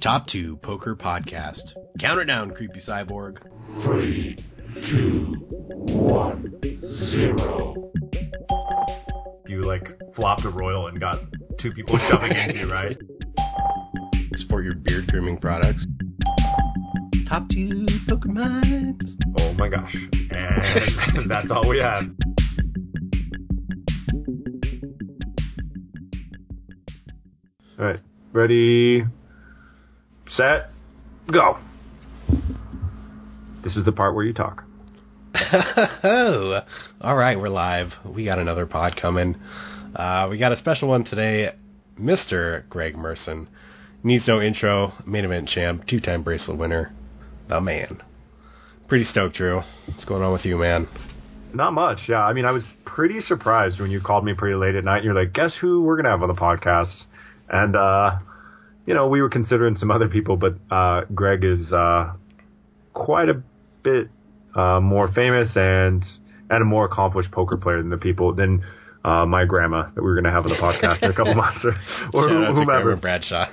Top 2 Poker Podcast. Count it down, creepy cyborg. Three, two, one, zero. You like flopped a royal and got two people shoving into you, right? Support your beard grooming products. Top 2 Poker Minds. Oh my gosh. And that's all we have. All right. Ready, set, go. This is the part where you talk. Oh, all right, we're live. We got another pod coming. Uh, we got a special one today. Mr. Greg Merson needs no intro. Main event champ, two-time bracelet winner, the man. Pretty stoked, Drew. What's going on with you, man? Not much. Yeah. I mean, I was pretty surprised when you called me pretty late at night. And You're like, guess who we're gonna have on the podcast? And uh, you know, we were considering some other people, but uh, Greg is uh, quite a bit uh, more famous and and a more accomplished poker player than the people than uh, my grandma that we were gonna have on the podcast in a couple months or, or Shout out whomever. Bradshaw.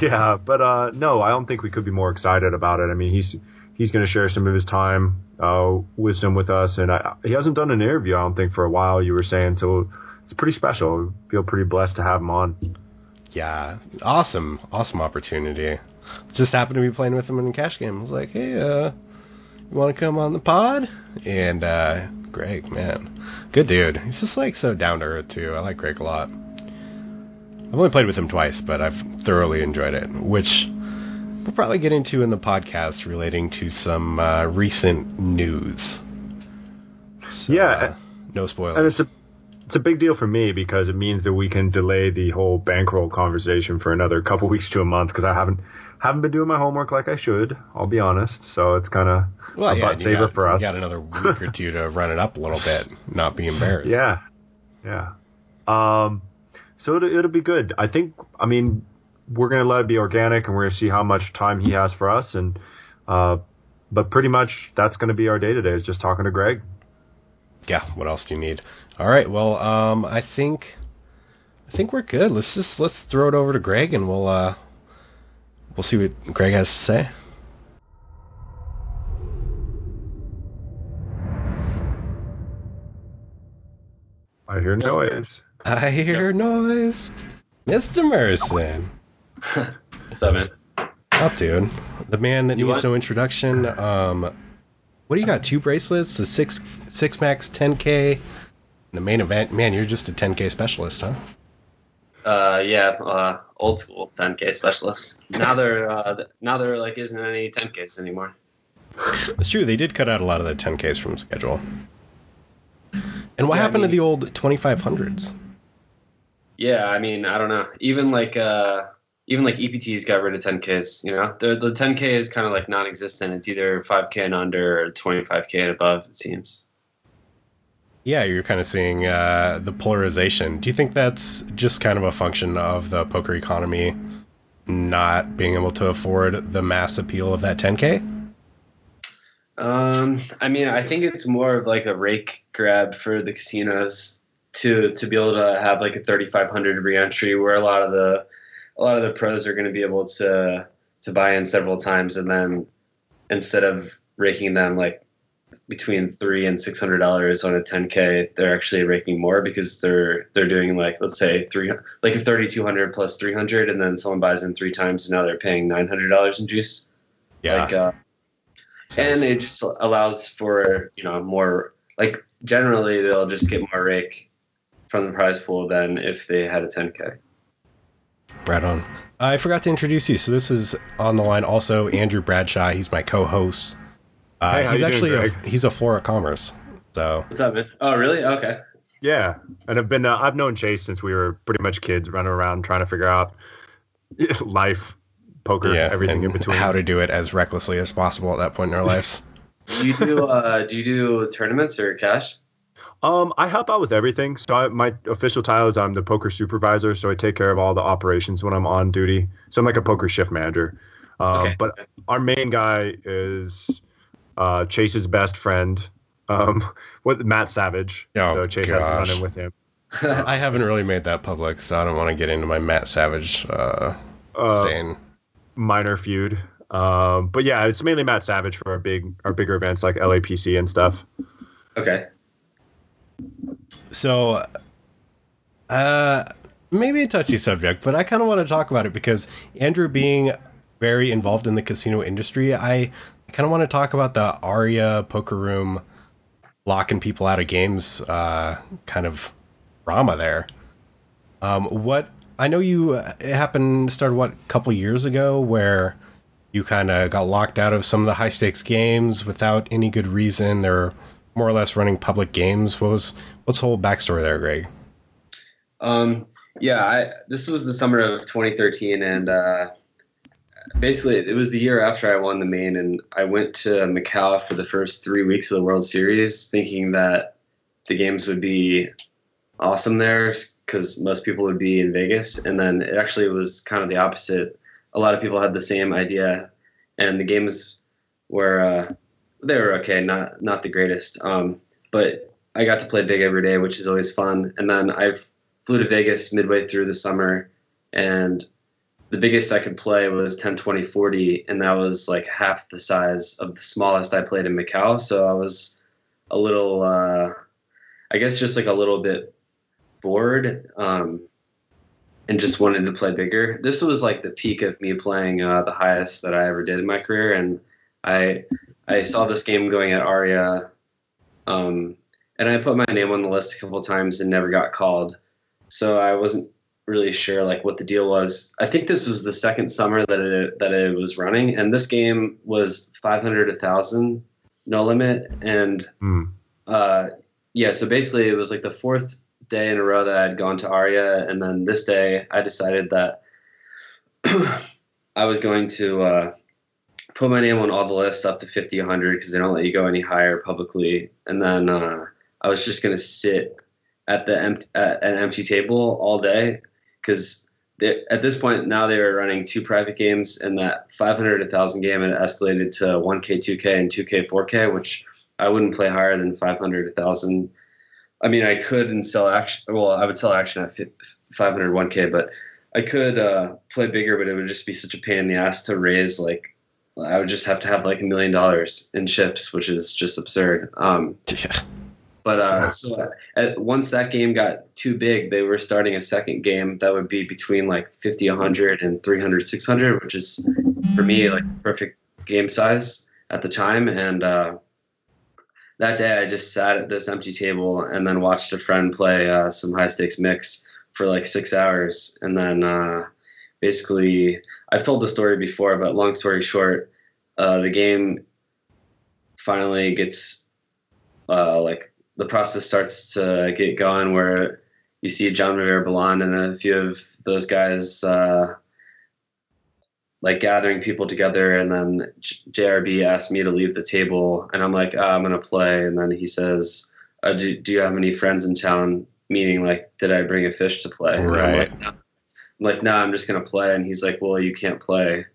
yeah, but uh, no, I don't think we could be more excited about it. I mean, he's he's going to share some of his time, uh, wisdom with us, and I, he hasn't done an interview, I don't think, for a while. You were saying, so it's pretty special. I feel pretty blessed to have him on. Yeah, awesome, awesome opportunity. Just happened to be playing with him in a cash game. I was like, hey, uh, you want to come on the pod? And uh, Greg, man, good dude. He's just like so down to earth too. I like Greg a lot. I've only played with him twice, but I've thoroughly enjoyed it, which we'll probably get into in the podcast relating to some uh, recent news. So, Yeah, uh, no spoilers. And it's a it's a big deal for me because it means that we can delay the whole bankroll conversation for another couple weeks to a month because I haven't haven't been doing my homework like I should. I'll be honest. So it's kind of well, a yeah, butt saver got, for us. You got another week or two to run it up a little bit, not be embarrassed. Yeah, yeah. Um, so it'll, it'll be good. I think. I mean, we're gonna let it be organic, and we're gonna see how much time he has for us, and uh, but pretty much that's gonna be our day today. Is just talking to Greg. yeah, what else do you need? All right, well, um, I think I think we're good. Let's just let's throw it over to Greg and we'll uh we'll see what Greg has to say. I hear noise. I hear noise. Mr. Merson. What's up, man? Up, dude. The man that You needs what? no introduction. Um what do you got? Two bracelets, the six six max ten K. The main event, man, you're just a ten K specialist, huh? Uh, yeah, uh, old school 10k specialist. Now there, uh, now there like isn't any 10ks anymore. It's true. They did cut out a lot of the 10Ks from schedule. And what Yeah, I happened to the old 2500s? Yeah, I mean, I don't know. Even like, uh, even like EPTs got rid of 10ks. You know, the the 10k is kind of like non-existent. It's either 5k and under or 25k and above. It seems. Yeah, you're kind of seeing uh, the polarization. Do you think that's just kind of a function of the poker economy not being able to afford the mass appeal of that 10K? Um, I mean, I think it's more of like a rake grab for the casinos to to be able to have like a 3500 reentry where a lot of the a lot of the pros are going to be able to to buy in several times and then instead of raking them like between three and six hundred dollars on a 10k they're actually raking more because they're they're doing like let's say three like a 3200 plus 300 and then someone buys in three times and now they're paying 900 dollars in juice Yeah. like uh, and it just allows for you know more like generally they'll just get more rake from the prize pool than if they had a 10k Right on. I forgot to introduce you. So this is on the line also Andrew Bradshaw. He's my co-host. Uh, Hey, he's actually doing, a, Greg? he's a Flora Commerce. So what's up man oh really okay Yeah, and I've been uh, I've known Chase since we were pretty much kids, running around trying to figure out life, poker, yeah, everything and in between. How to do it as recklessly as possible at that point in our lives. do you do uh do you do tournaments or cash Um, I help out with everything. So I, my official title is I'm the poker supervisor. So I take care of all the operations when I'm on duty. So I'm like a poker shift manager. Um, Okay. But our main guy is uh, Chase's best friend, um, with Matt Savage. Oh, so Chase, I've been gosh. running with him. I haven't really made that public, so I don't want to get into my Matt Savage uh, Uh, stain. minor feud. Um, but yeah, it's mainly Matt Savage for our big our bigger events like LAPC and stuff. Okay. So, uh, maybe a touchy subject, but I kind of want to talk about it because Andrew being very involved in the casino industry, I kind of want to talk about the Aria poker room locking people out of games uh, kind of drama there. Um, what I know you it happened started what a couple years ago where you kind of got locked out of some of the high stakes games without any good reason. They're more or less running public games. What was what's the whole backstory there, Greg? Um, yeah, I, this was the summer of 2013, and uh, basically it was the year after I won the main, and I went to Macau for the first three weeks of the World Series, thinking that the games would be awesome there because most people would be in Vegas, and then it actually was kind of the opposite. A lot of people had the same idea, and the games were uh, they were okay, not not the greatest, um, but I got to play big every day, which is always fun. And then I've flew to Vegas midway through the summer, and the biggest I could play was 10, 20, 40, and that was like half the size of the smallest I played in Macau. So I was a little, uh, I guess, just like a little bit bored, um, and just wanted to play bigger. This was like the peak of me playing uh, the highest that I ever did in my career, and I I saw this game going at Aria. Um, and I put my name on the list a couple times and never got called. So I wasn't really sure like what the deal was. I think this was the second summer that it that it was running, and this game was 500 a thousand, no limit, and Hmm. uh, yeah. So basically, it was like the fourth day in a row that I had gone to Aria, and then this day I decided that I was going to uh, put my name on all the lists up to 50, 100 because they don't let you go any higher publicly, and then uh, I was just gonna sit at the empt- at an empty table all day because at this point now they were running two private games and that 500 1000 game had escalated to 1k 2k and 2k 4k which i wouldn't play higher than 500 1000 i mean i could and sell action well i would sell action at 500 1k but i could uh, play bigger but it would just be such a pain in the ass to raise like i would just have to have like a million dollars in chips which is just absurd um, Yeah. But uh, so at, once that game got too big, they were starting a second game that would be between like 50, 100, and 300, 600, which is for me like perfect game size at the time. And uh, that day, I just sat at this empty table and then watched a friend play uh, some high stakes mix for like six hours. And then uh, basically, I've told the story before, but long story short, uh, the game finally gets uh, like the process starts to get going where you see Jean-Robert Bellande and a few of those guys uh, like gathering people together. And then JRB asked me to leave the table, and I'm like, oh, I'm gonna play. And then he says, uh, do, do you have any friends in town? Meaning, like, did I bring a fish to play? And I'm Right. like, "No." I'm like, no, I'm just gonna play. And he's like, well, you can't play.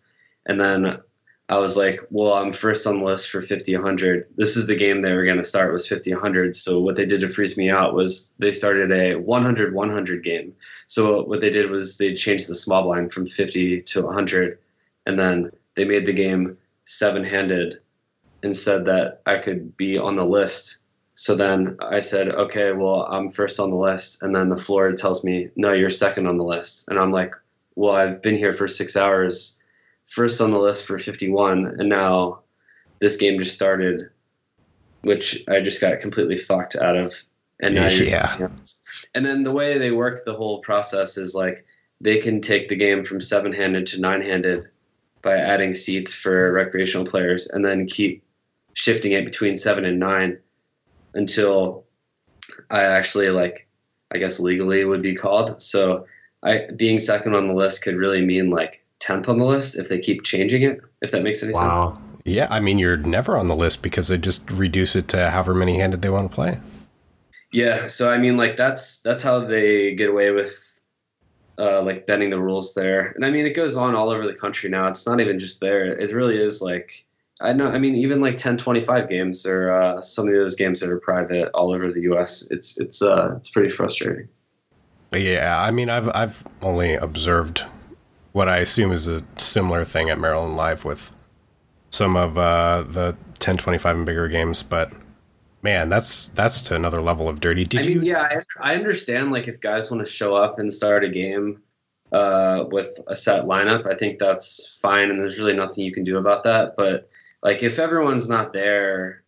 And then I was like, well, I'm first on the list for 50 100. This is the game they were going to start was 50 100. So what they did to freeze me out was they started a 100 100 game. So what they did was they changed the small blind from 50 to 100 and then they made the game seven-handed and said that I could be on the list. So then I said, okay, well, I'm first on the list. And then the floor tells me, no, you're second on the list. And I'm like, well, I've been here for six hours first on the list for 51, and now this game just started, which I just got completely fucked out of. And now Yeah. And then the way they work the whole process is like they can take the game from seven handed to nine handed by adding seats for recreational players, and then keep shifting it between seven and nine until I actually like, I guess legally would be called. So I being second on the list could really mean like tenth on the list if they keep changing it. If that makes any sense. Wow. Yeah, I mean you're never on the list because they just reduce it to however many handed they want to play. Yeah. So I mean, like that's that's how they get away with. Uh, like bending the rules there, and I mean it goes on all over the country now. It's not even just there. It really is like I know. I mean even like 1025 games or uh, some of those games that are private all over the U.S. It's it's uh it's pretty frustrating. Yeah, I mean, I've I've only observed what I assume is a similar thing at Maryland Live with some of uh, the 1025 and bigger games, but man, that's that's to another level of dirty. Did I you? mean, yeah, I, I understand like if guys want to show up and start a game uh, with a set lineup, I think that's fine, and there's really nothing you can do about that. But like if everyone's not there,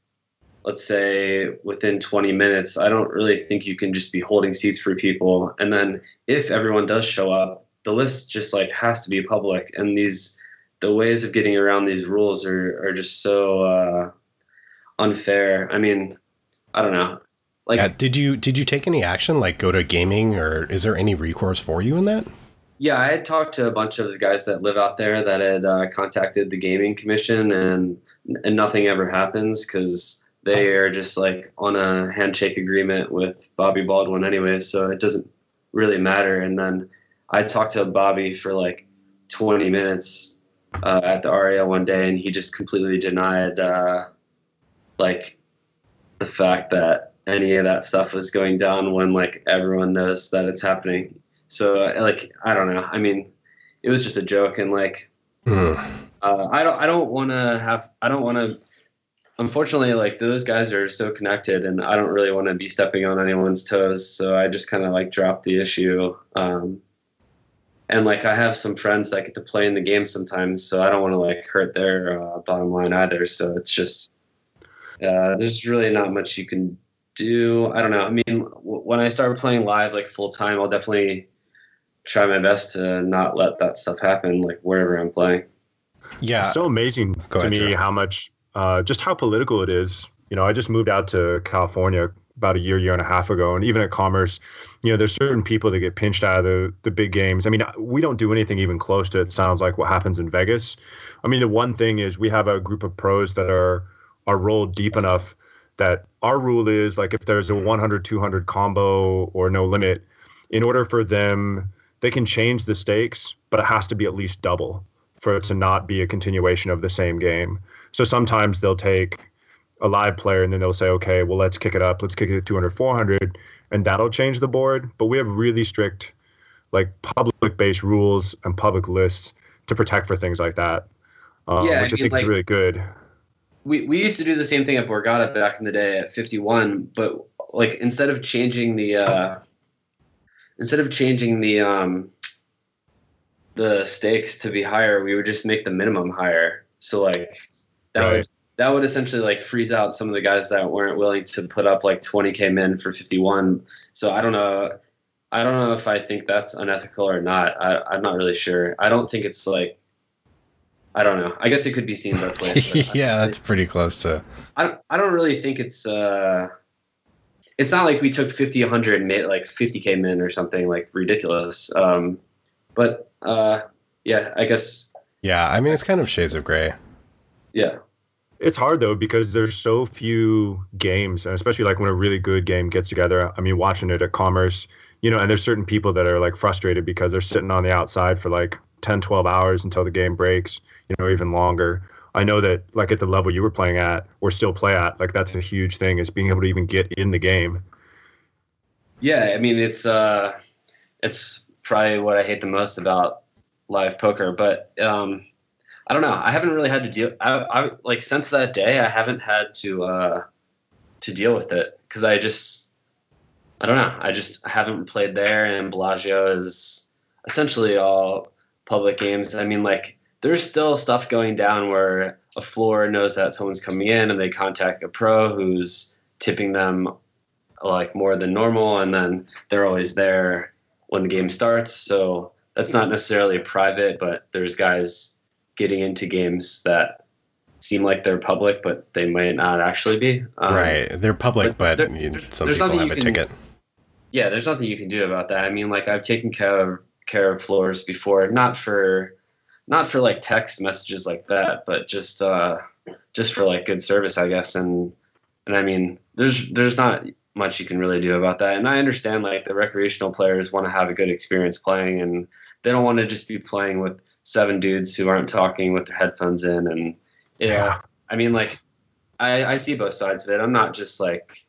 let's say within 20 minutes, I don't really think you can just be holding seats for people. And then if everyone does show up, the list just like has to be public, and these the ways of getting around these rules are are just so uh, unfair. I mean, I don't know. Like, yeah, did you did you take any action, like go to gaming, or is there any recourse for you in that? yeah, I had talked to a bunch of the guys that live out there that had uh, contacted the gaming commission, and and nothing ever happens because they are just like on a handshake agreement with Bobby Baldwin, anyways. So it doesn't really matter. And then I talked to Bobby for like 20 minutes uh, at the REL one day, and he just completely denied uh, like the fact that any of that stuff was going down when like everyone knows that it's happening. So like I don't know. I mean, it was just a joke, and like uh, I don't I don't want to have I don't want to. Unfortunately, like those guys are so connected, and I don't really want to be stepping on anyone's toes. So I just kind of like dropped the issue. Um, and like I have some friends that get to play in the game sometimes, so I don't want to like hurt their uh, bottom line either. So it's just uh, there's really not much you can do. I don't know. I mean, w- when I start playing live like full time, I'll definitely try my best to not let that stuff happen, like wherever I'm playing. Yeah, It's so amazing Go to ahead, me Joe. how much, uh, just how political it is. You know, I just moved out to California about a year, year and a half ago, and even at Commerce, you know, there's certain people that get pinched out of the, the big games. I mean, we don't do anything even close to it sounds like what happens in Vegas. I mean, the one thing is we have a group of pros that are are rolled deep enough that our rule is like if there's a 100 200 combo or no limit in order for them they can change the stakes but it has to be at least double for it to not be a continuation of the same game so sometimes they'll take a live player and then they'll say okay well let's kick it up let's kick it to 200 400 and that'll change the board but we have really strict like public based rules and public lists to protect for things like that um, Yeah, which I, mean, think like- is really good we, we used to do the same thing at Borgata back in the day at 51, but like instead of changing the uh, instead of changing the um, the stakes to be higher, we would just make the minimum higher. So like that Right. would that would essentially like freeze out some of the guys that weren't willing to put up like 20k min for 51. So I don't know. I don't know if I think that's unethical or not. I, I'm not really sure. I don't think it's like I don't know. I guess it could be seen both ways. yeah, that's pretty close to. I don't, I don't really think it's uh it's not like we took 50 100 and made like 50k min or something like ridiculous um but uh yeah i guess Yeah, I mean it's kind of shades of gray. yeah It's hard though because there's so few games, and especially like when a really good game gets together. I mean, watching it at Commerce, you know, and there's certain people that are like frustrated because they're sitting on the outside for like 10, 12 hours until the game breaks, you know, even longer. I know that like at the level you were playing at or still play at, like that's a huge thing is being able to even get in the game. yeah i mean it's uh it's probably what i hate the most about live poker but um i don't know. I haven't really had to deal i, I like since that day i haven't had to uh to deal with it. Because i just i don't know. I just haven't played there and bellagio is essentially all public games. I mean like there's still stuff going down where a floor knows that someone's coming in and they contact a pro who's tipping them like more than normal and then they're always there when the game starts. So that's not necessarily private but there's guys getting into games that seem like they're public but they might not actually be. Um, right, they're public, but but, there- some people have a can- ticket. yeah there's nothing you can do about that. I mean like i've taken care of care of floors before not for not for like text messages like that but just uh just for like good service i guess. And and i mean there's there's not much you can really do about that. And i understand like the recreational players want to have a good experience playing and they don't want to just be playing with seven dudes who aren't talking with their headphones in and yeah, Yeah. i mean like I, I see both sides of it i'm not just like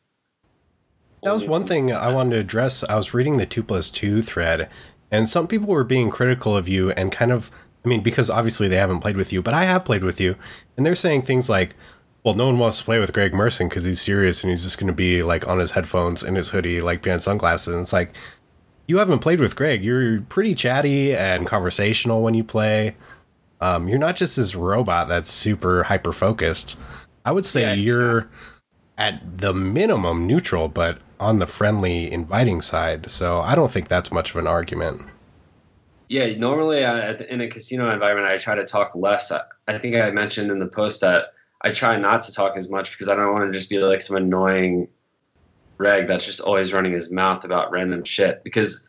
That was one thing I wanted to address. I was reading the two plus two thread, and some people were being critical of you and kind of, I mean, because obviously they haven't played with you, but I have played with you, and they're saying things like, well, no one wants to play with Greg Merson because he's serious and he's just going to be like on his headphones in his hoodie, like behind sunglasses. And it's like, you haven't played with Greg. You're pretty chatty and conversational when you play. Um, you're not just this robot that's super hyper focused. I would say Yeah. you're at the minimum neutral, but on the friendly, inviting side. So I don't think that's much of an argument. Yeah, normally I, in a casino environment, I try to talk less. I, I think I mentioned in the post that I try not to talk as much because I don't want to just be like some annoying reg that's just always running his mouth about random shit. Because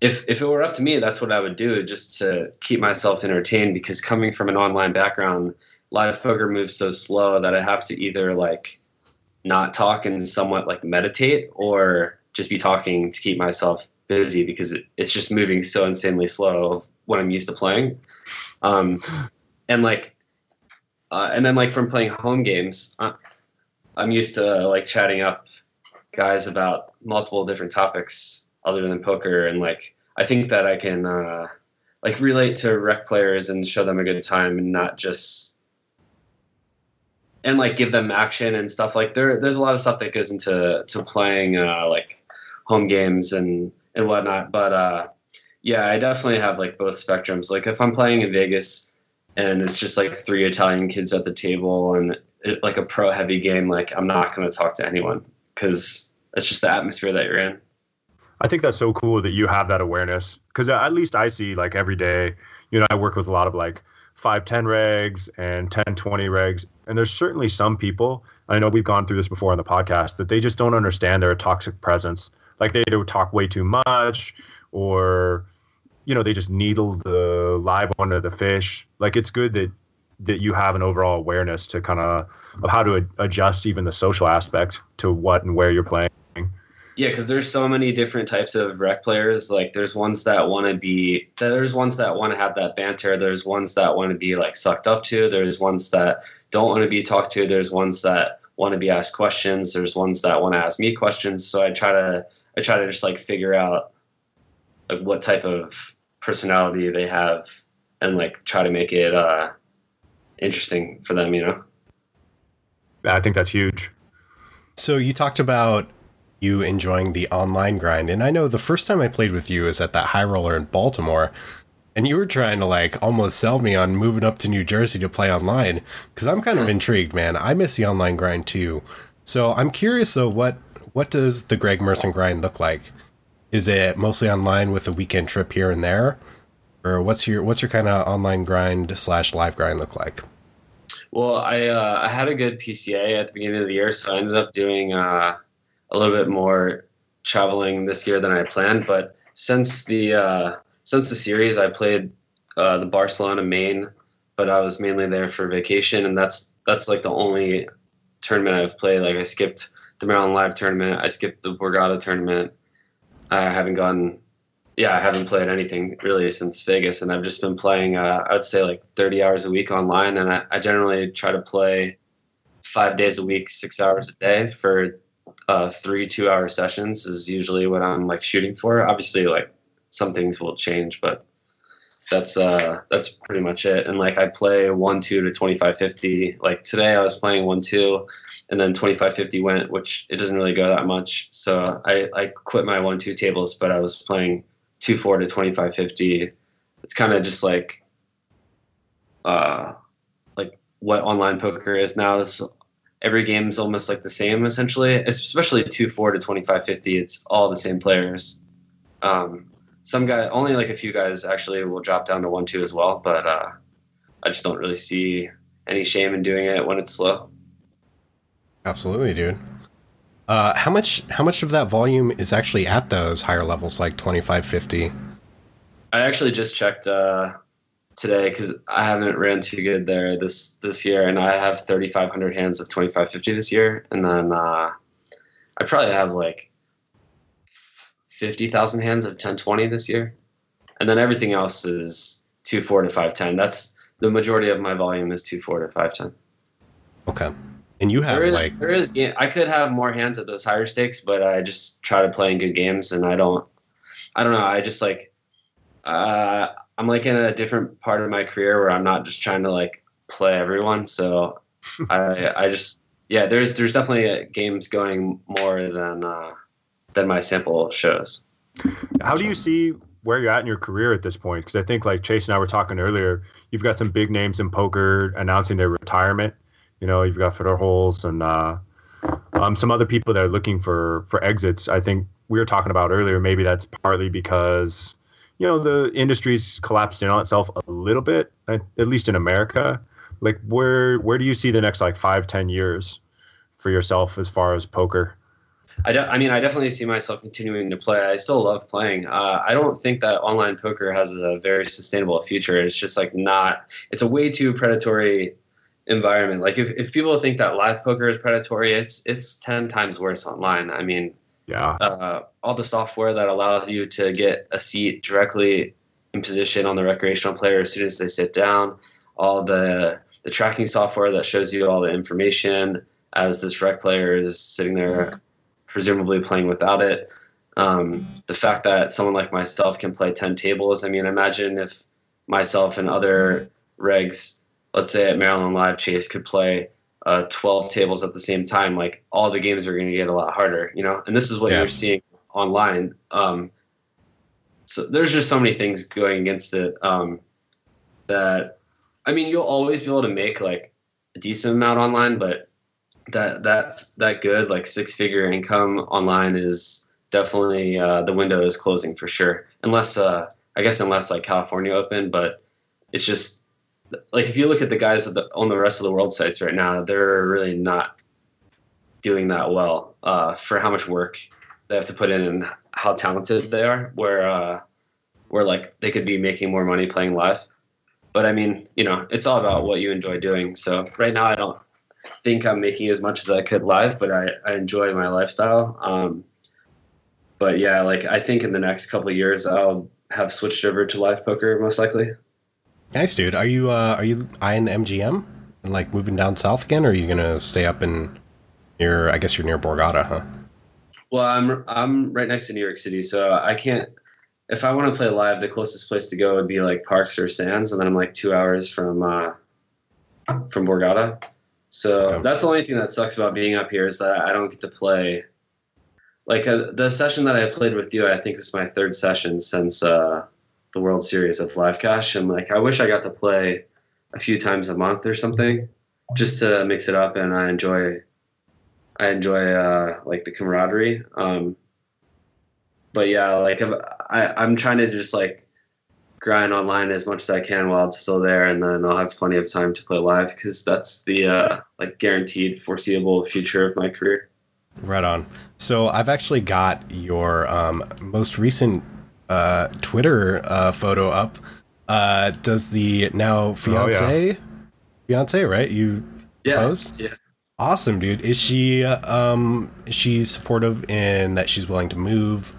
if if it were up to me, that's what I would do just to keep myself entertained. Because coming from an online background, live poker moves so slow that I have to either like not talk and somewhat like meditate or just be talking to keep myself busy because it, it's just moving so insanely slow when I'm used to playing. Um, and like, uh, and then like from playing home games, uh, I'm used to like chatting up guys about multiple different topics other than poker, and like I think that I can uh, like relate to rec players and show them a good time and not just and like give them action and stuff. Like there there's a lot of stuff that goes into to playing uh, like home games and and whatnot. But uh yeah i definitely have like both spectrums. Like if i'm playing in vegas and it's just like three italian kids at the table and it, like a pro heavy game like i'm not going to talk to anyone because it's just the atmosphere that you're in I think that's so cool that you have that awareness because at least I see like every day, you know, I work with a lot of like 510 regs and 1020 regs. And there's certainly some people, I know we've gone through this before on the podcast, that they just don't understand their toxic presence. Like they either talk way too much or, you know, they just needle the live one or the fish. Like it's good that that you have an overall awareness to kind of of how to ad- adjust even the social aspect to what and where you're playing. Yeah, because there's so many different types of rec players. Like there's ones that want to be, there's ones that want to have that banter. There's ones that want to be like sucked up to. There's ones that don't want to be talked to. There's ones that want to be asked questions. There's ones that want to ask me questions. So I try to, I try to just like figure out like what type of personality they have and like try to make it uh interesting for them. You know. I think that's huge. So you talked about you enjoying the online grind, and I know the first time I played with you was at that high roller in Baltimore, and you were trying to like almost sell me on moving up to New Jersey to play online because I'm kind of intrigued, man. I miss the online grind too. So I'm curious though, what what does the Greg Merson grind look like? Is it mostly online with a weekend trip here and there, or what's your what's your kind of online grind slash live grind look like? Well, I uh, I had a good PCA at the beginning of the year, so I ended up doing uh, a little bit more traveling this year than I planned. But since the uh, since the series, I played uh, the Barcelona main, but I was mainly there for vacation, and that's that's like the only tournament I've played. Like I skipped the Maryland Live tournament, I skipped the Borgata tournament. I haven't gone. Yeah, I haven't played anything really since Vegas, and I've just been playing. Uh, I would say like 30 hours a week online, and I, I generally try to play five days a week, six hours a day for uh, three two-hour sessions is usually what I'm like shooting for. Obviously, like some things will change, but that's uh that's pretty much it. And like I play one two to 2550. Like today, I was playing one two, and then 2550 went, which it doesn't really go that much. So I I quit my one two tables, but I was playing two four to 2550. It's kind of just like uh like what online poker is now. This every game is almost like the same essentially, especially two four to 2550. It's all the same players. Um, some guy, only like a few guys actually will drop down to one two as well, but uh, I just don't really see any shame in doing it when it's slow. Absolutely, dude. Uh, how much how much of that volume is actually at those higher levels, like twenty five fifty? I actually just checked uh, today because I haven't ran too good there this this year, and I have 3,500 hands of 2550 this year, and then uh, I probably have like 50,000 hands of 1020 this year, and then everything else is two four to 510. That's the majority of my volume is two four to 510. Okay. And you have there is like there is ga- I could have more hands at those higher stakes, but I just try to play in good games, and I don't. I don't know. I just like. Uh, I'm like in a different part of my career where I'm not just trying to like play everyone. So I I just yeah. There's there's definitely uh, games going more than uh, than my sample shows. How do you see where you're at in your career at this point? Because I think like Chase and I were talking earlier, you've got some big names in poker announcing their retirement. You know, you've got Fedor Holz and uh, um, some other people that are looking for for exits. I think we were talking about earlier. Maybe that's partly because you know the industry's collapsed in on itself a little bit, at least in America. Like where where do you see the next like five ten years for yourself as far as poker? I, I mean, I definitely see myself continuing to play. I still love playing. Uh, I don't think that online poker has a very sustainable future. It's just like not. It's a way too predatory environment. Like if, if people think that live poker is predatory, it's it's ten times worse online. I mean, Yeah, uh, all the software that allows you to get a seat directly in position on the recreational player as soon as they sit down, all the the tracking software that shows you all the information as this rec player is sitting there, presumably playing without it. Um, the fact that someone like myself can play ten tables. I mean, imagine if myself and other regs, let's say at Maryland Live Chase, could play uh, 12 tables at the same time, like all the games are going to get a lot harder, you know. And this is what Yeah. you're seeing online. Um, so there's just so many things going against it um, that I mean, you'll always be able to make like a decent amount online, but that that's that good like six figure income online is definitely uh, the window is closing for sure. Unless uh, I guess unless like California open, but it's just like if you look at the guys the, on the rest of the world sites right now, they're really not doing that well uh, for how much work they have to put in and how talented they are. Where uh, where like they could be making more money playing live. But I mean, you know, it's all about what you enjoy doing. So right now, I don't think I'm making as much as I could live, but I, I enjoy my lifestyle. Um, but yeah, like I think in the next couple of years, I'll have switched over to live poker most likely. Nice, dude. Are you uh, are you eyeing MGM and like moving down south again, or are you gonna stay up in near? I guess you're near Borgata, huh? Well, I'm I'm right next to New York City, so I can't. If I want to play live, the closest place to go would be like Parx or Sands, and then I'm like two hours from uh, from Borgata. So Okay. that's the only thing that sucks about being up here is that I don't get to play. Like uh, the session that I played with you, I think was my third session since uh, the World Series of Live Cash, and like I wish I got to play a few times a month or something, just to mix it up. And I enjoy I enjoy uh, like the camaraderie. Um, but yeah, like I'm, I, I'm trying to just like grind online as much as I can while it's still there, and then I'll have plenty of time to play live because that's the uh, like guaranteed foreseeable future of my career. Right on. So I've actually got your um, most recent uh, Twitter uh, photo up. Uh, does the now fiance, fiance, right? You Yeah, Pose? yeah. awesome, dude. Is she um is she supportive in that she's willing to move,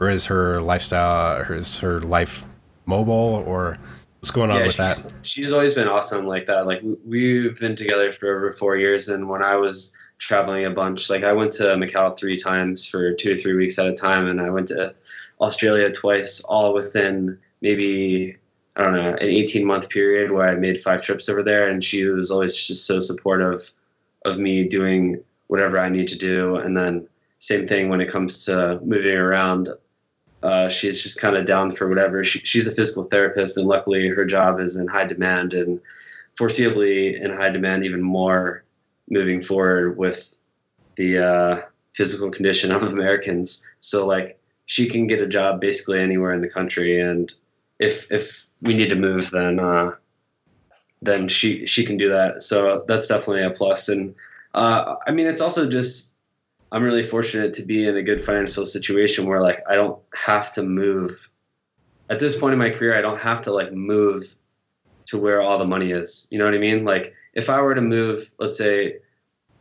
or is her lifestyle, or is her life mobile, or what's going on yeah, with she's, that? she's always been awesome like that. Like we- we've been together for over four years, and when I was traveling a bunch, like I went to Macau three times for two to three weeks at a time, and I went to Australia twice, all within maybe I don't know an 18 month period where I made five trips over there, and she was always just so supportive of me doing whatever I need to do, and then same thing when it comes to moving around uh, she's just kind of down for whatever. She, she's a physical therapist, and luckily her job is in high demand and foreseeably in high demand even more moving forward with the uh, physical condition of Americans. So like she can get a job basically anywhere in the country, and if if we need to move, then uh, then she she can do that. So that's definitely a plus. And uh, I mean, it's also just I'm really fortunate to be in a good financial situation where like I don't have to move. At this point in my career, I don't have to like move to where all the money is. You know what I mean? Like if I were to move, let's say,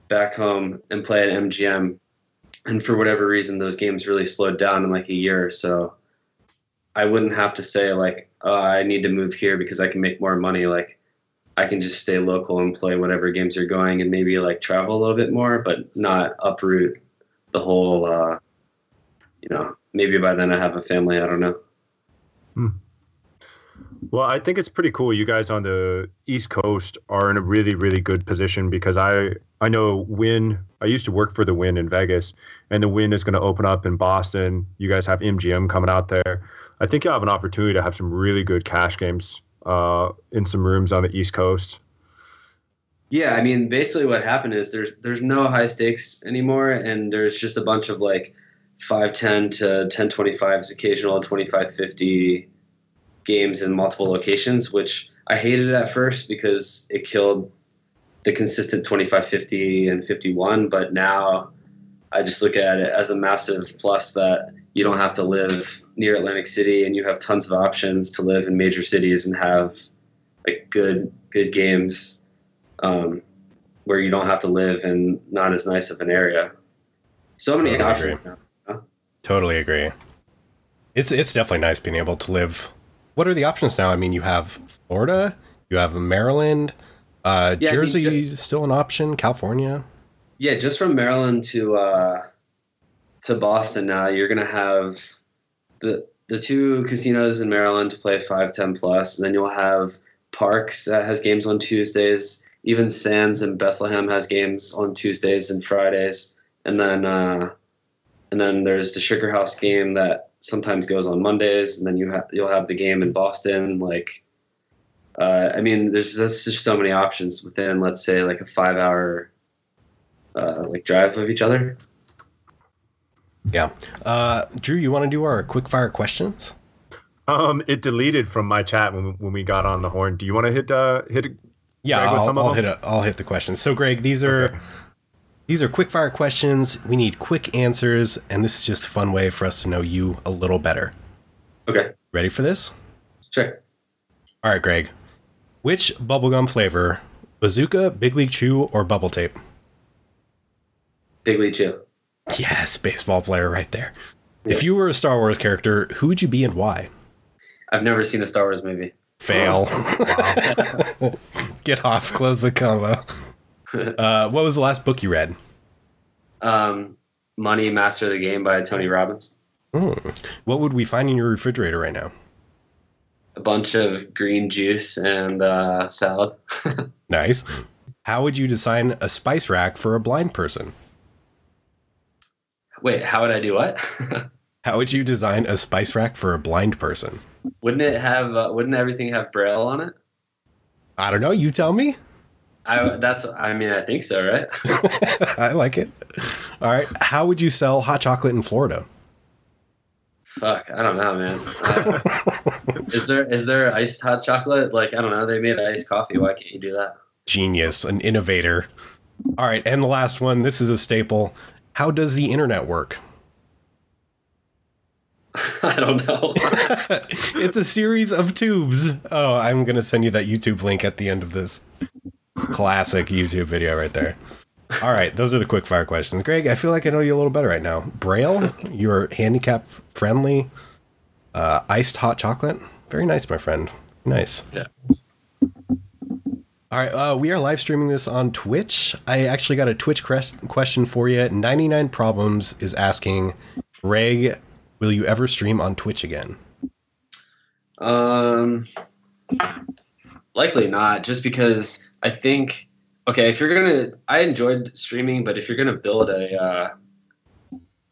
back home and play at MGM, and for whatever reason those games really slowed down in like a year or so, I wouldn't have to say like, oh, I need to move here because I can make more money. Like I can just stay local and play whatever games are going and maybe like travel a little bit more, but not uproot the whole. Uh, you know, maybe by then I have a family. I don't know. Well, I think it's pretty cool. You guys on the East Coast are in a really, really good position because I I know Wynn. I used to work for the Wynn in Vegas, and the Wynn is going to open up in Boston. You guys have MGM coming out there. I think you'll have an opportunity to have some really good cash games uh, in some rooms on the East Coast. Yeah, I mean, basically what happened is there's there's no high stakes anymore, and there's just a bunch of like 510 to 1025s, occasional 2550 games in multiple locations, which I hated at first because it killed the consistent 2550 and 51. But now I just look at it as a massive plus that you don't have to live near Atlantic City and you have tons of options to live in major cities and have like good good games um, where you don't have to live in not as nice of an area. So many Totally options agree. now. Totally agree. It's it's definitely nice being able to live. What are the options now? I mean, you have Florida, you have Maryland, uh, Yeah, I mean, Jersey still an option, California. Yeah, just from Maryland to uh, to Boston now, you're gonna have the the two casinos in Maryland to play five ten plus, and then you'll have Parx that has games on Tuesdays. Even Sands in Bethlehem has games on Tuesdays and Fridays, and then uh, and then there's the Sugar House game that sometimes goes on Mondays, and then you have you'll have the game in Boston. Like, uh, I mean, there's there's just so many options within, let's say, like a five hour uh, like drive of each other. Yeah. Uh, Drew, you want to do our quick fire questions? Um, it deleted from my chat when when we got on the horn. Do you want to hit uh hit? Yeah, Greg, I'll, some I'll them? hit. A, I'll hit the questions. So, Greg, these are Okay. These are quick fire questions. We need quick answers, and this is just a fun way for us to know you a little better. Okay, Ready for this? sure. All right, Greg. Which bubblegum flavor? Bazooka, Big League Chew, or Bubble Tape? Big League Chew. Yes, baseball player right there. If you were a Star Wars character, who would you be and why? I've never seen a Star Wars movie. Fail. Get off. Close the combo. Uh, what was the last book you read? um, Money Master of the Game by Tony Robbins. Hmm. What would we find in your refrigerator right now? A bunch of green juice and uh, salad. Nice. How would you design a spice rack for a blind person? Wait, how would I do what? How would you design a spice rack for a blind person? wouldn't it have? Uh, wouldn't everything have braille on it? I don't know. You tell me. I that's. I mean, I think so, right? I like it. All right. How would you sell hot chocolate in Florida? Fuck, I don't know, man. Uh, is there is there iced hot chocolate? Like I don't know. They made iced coffee. Why can't you do that? Genius, an innovator. All right. And the last one. This is a staple. How does the internet work? I don't know. it's a series of tubes. Oh, I'm going to send you that YouTube link at the end of this classic YouTube video right there. All right, those are the quick fire questions. Greg, I feel like I know you a little better right now. Braille, you're handicap friendly. Uh, iced hot chocolate, very nice, my friend. Nice. Yeah. All right, uh, we are live streaming this on Twitch. I actually got a Twitch crest- question for you. 99 Problems is asking, Greg, will you ever stream on Twitch again? Um, likely not, just because I think okay, if you're gonna, I enjoyed streaming, but if you're gonna build a uh,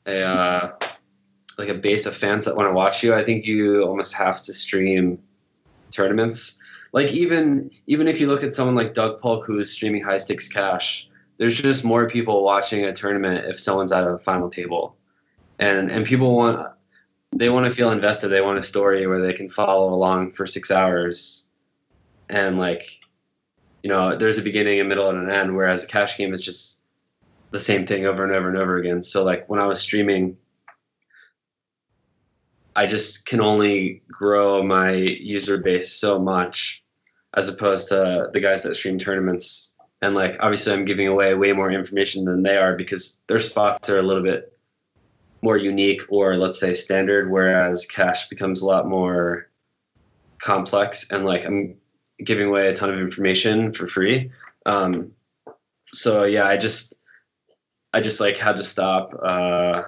a uh, like a base of fans that want to watch you, I think you almost have to stream tournaments. Like even even if you look at someone like Doug Polk who's streaming high stakes cash, there's just more people watching a tournament if someone's at a final table, and and people want they want to feel invested. They want a story where they can follow along for six hours, and like, you know, there's a beginning, a middle, and an end. Whereas a cash game is just the same thing over and over and over again. So like when I was streaming, I just can only grow my user base so much, as opposed to the guys that stream tournaments. And like obviously, I'm giving away way more information than they are because their spots are a little bit more unique or let's say standard whereas cash becomes a lot more complex and like i'm giving away a ton of information for free. Um, so yeah, I just I just like had to stop. Uh,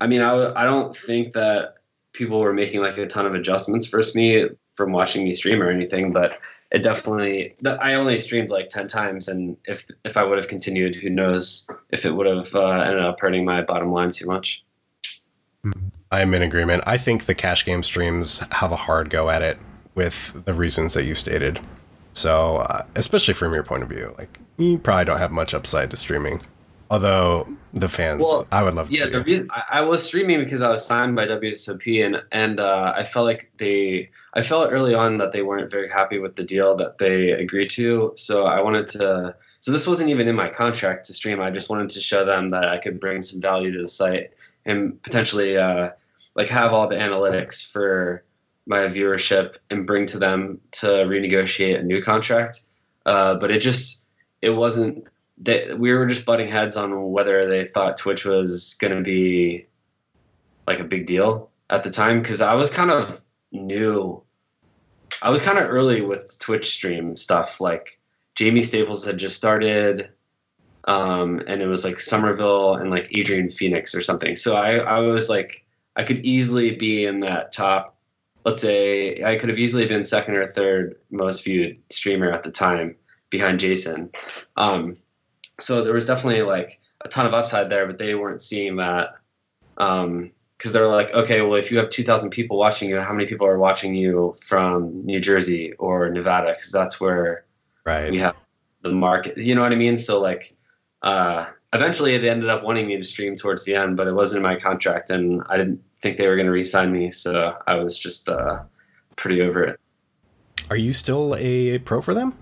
I mean, I I don't think that people were making like a ton of adjustments for me from watching me stream or anything, but it definitely I only streamed like 10 times and if if I would have continued who knows if it would have uh, ended up hurting my bottom line too much. I'm in agreement. I think the cash game streams have a hard go at it with the reasons that you stated. So, uh, especially from your point of view, like you probably don't have much upside to streaming. Although the fans, Well, I would love to Yeah, the reason I, I was streaming because I was signed by WSOP and and uh, I felt like they I felt early on that they weren't very happy with the deal that they agreed to. So I wanted to. So this wasn't even in my contract to stream. I just wanted to show them that I could bring some value to the site and potentially uh, like have all the analytics for my viewership and bring to them to renegotiate a new contract. Uh, but it just it wasn't that we were just butting heads on whether they thought Twitch was going to be like a big deal at the time because I was kind of new. I was kind of early with Twitch stream stuff. Like Jaime Staples had just started, um, and it was like Somerville and like Adrian Phoenix or something. So I, I was like, I could easily be in that top. Let's say I could have easily been second or third most viewed streamer at the time behind Jason. Um, so there was definitely like a ton of upside there, but they weren't seeing that because they're like, okay, well, if you have 2,000 people watching you, how many people are watching you from New Jersey or Nevada? Because that's where right. we have the market. You know what I mean? So like, uh, eventually they ended up wanting me to stream towards the end, but it wasn't in my contract, and I didn't think they were going to re-sign me, so I was just uh, pretty over it. Are you still a pro for them?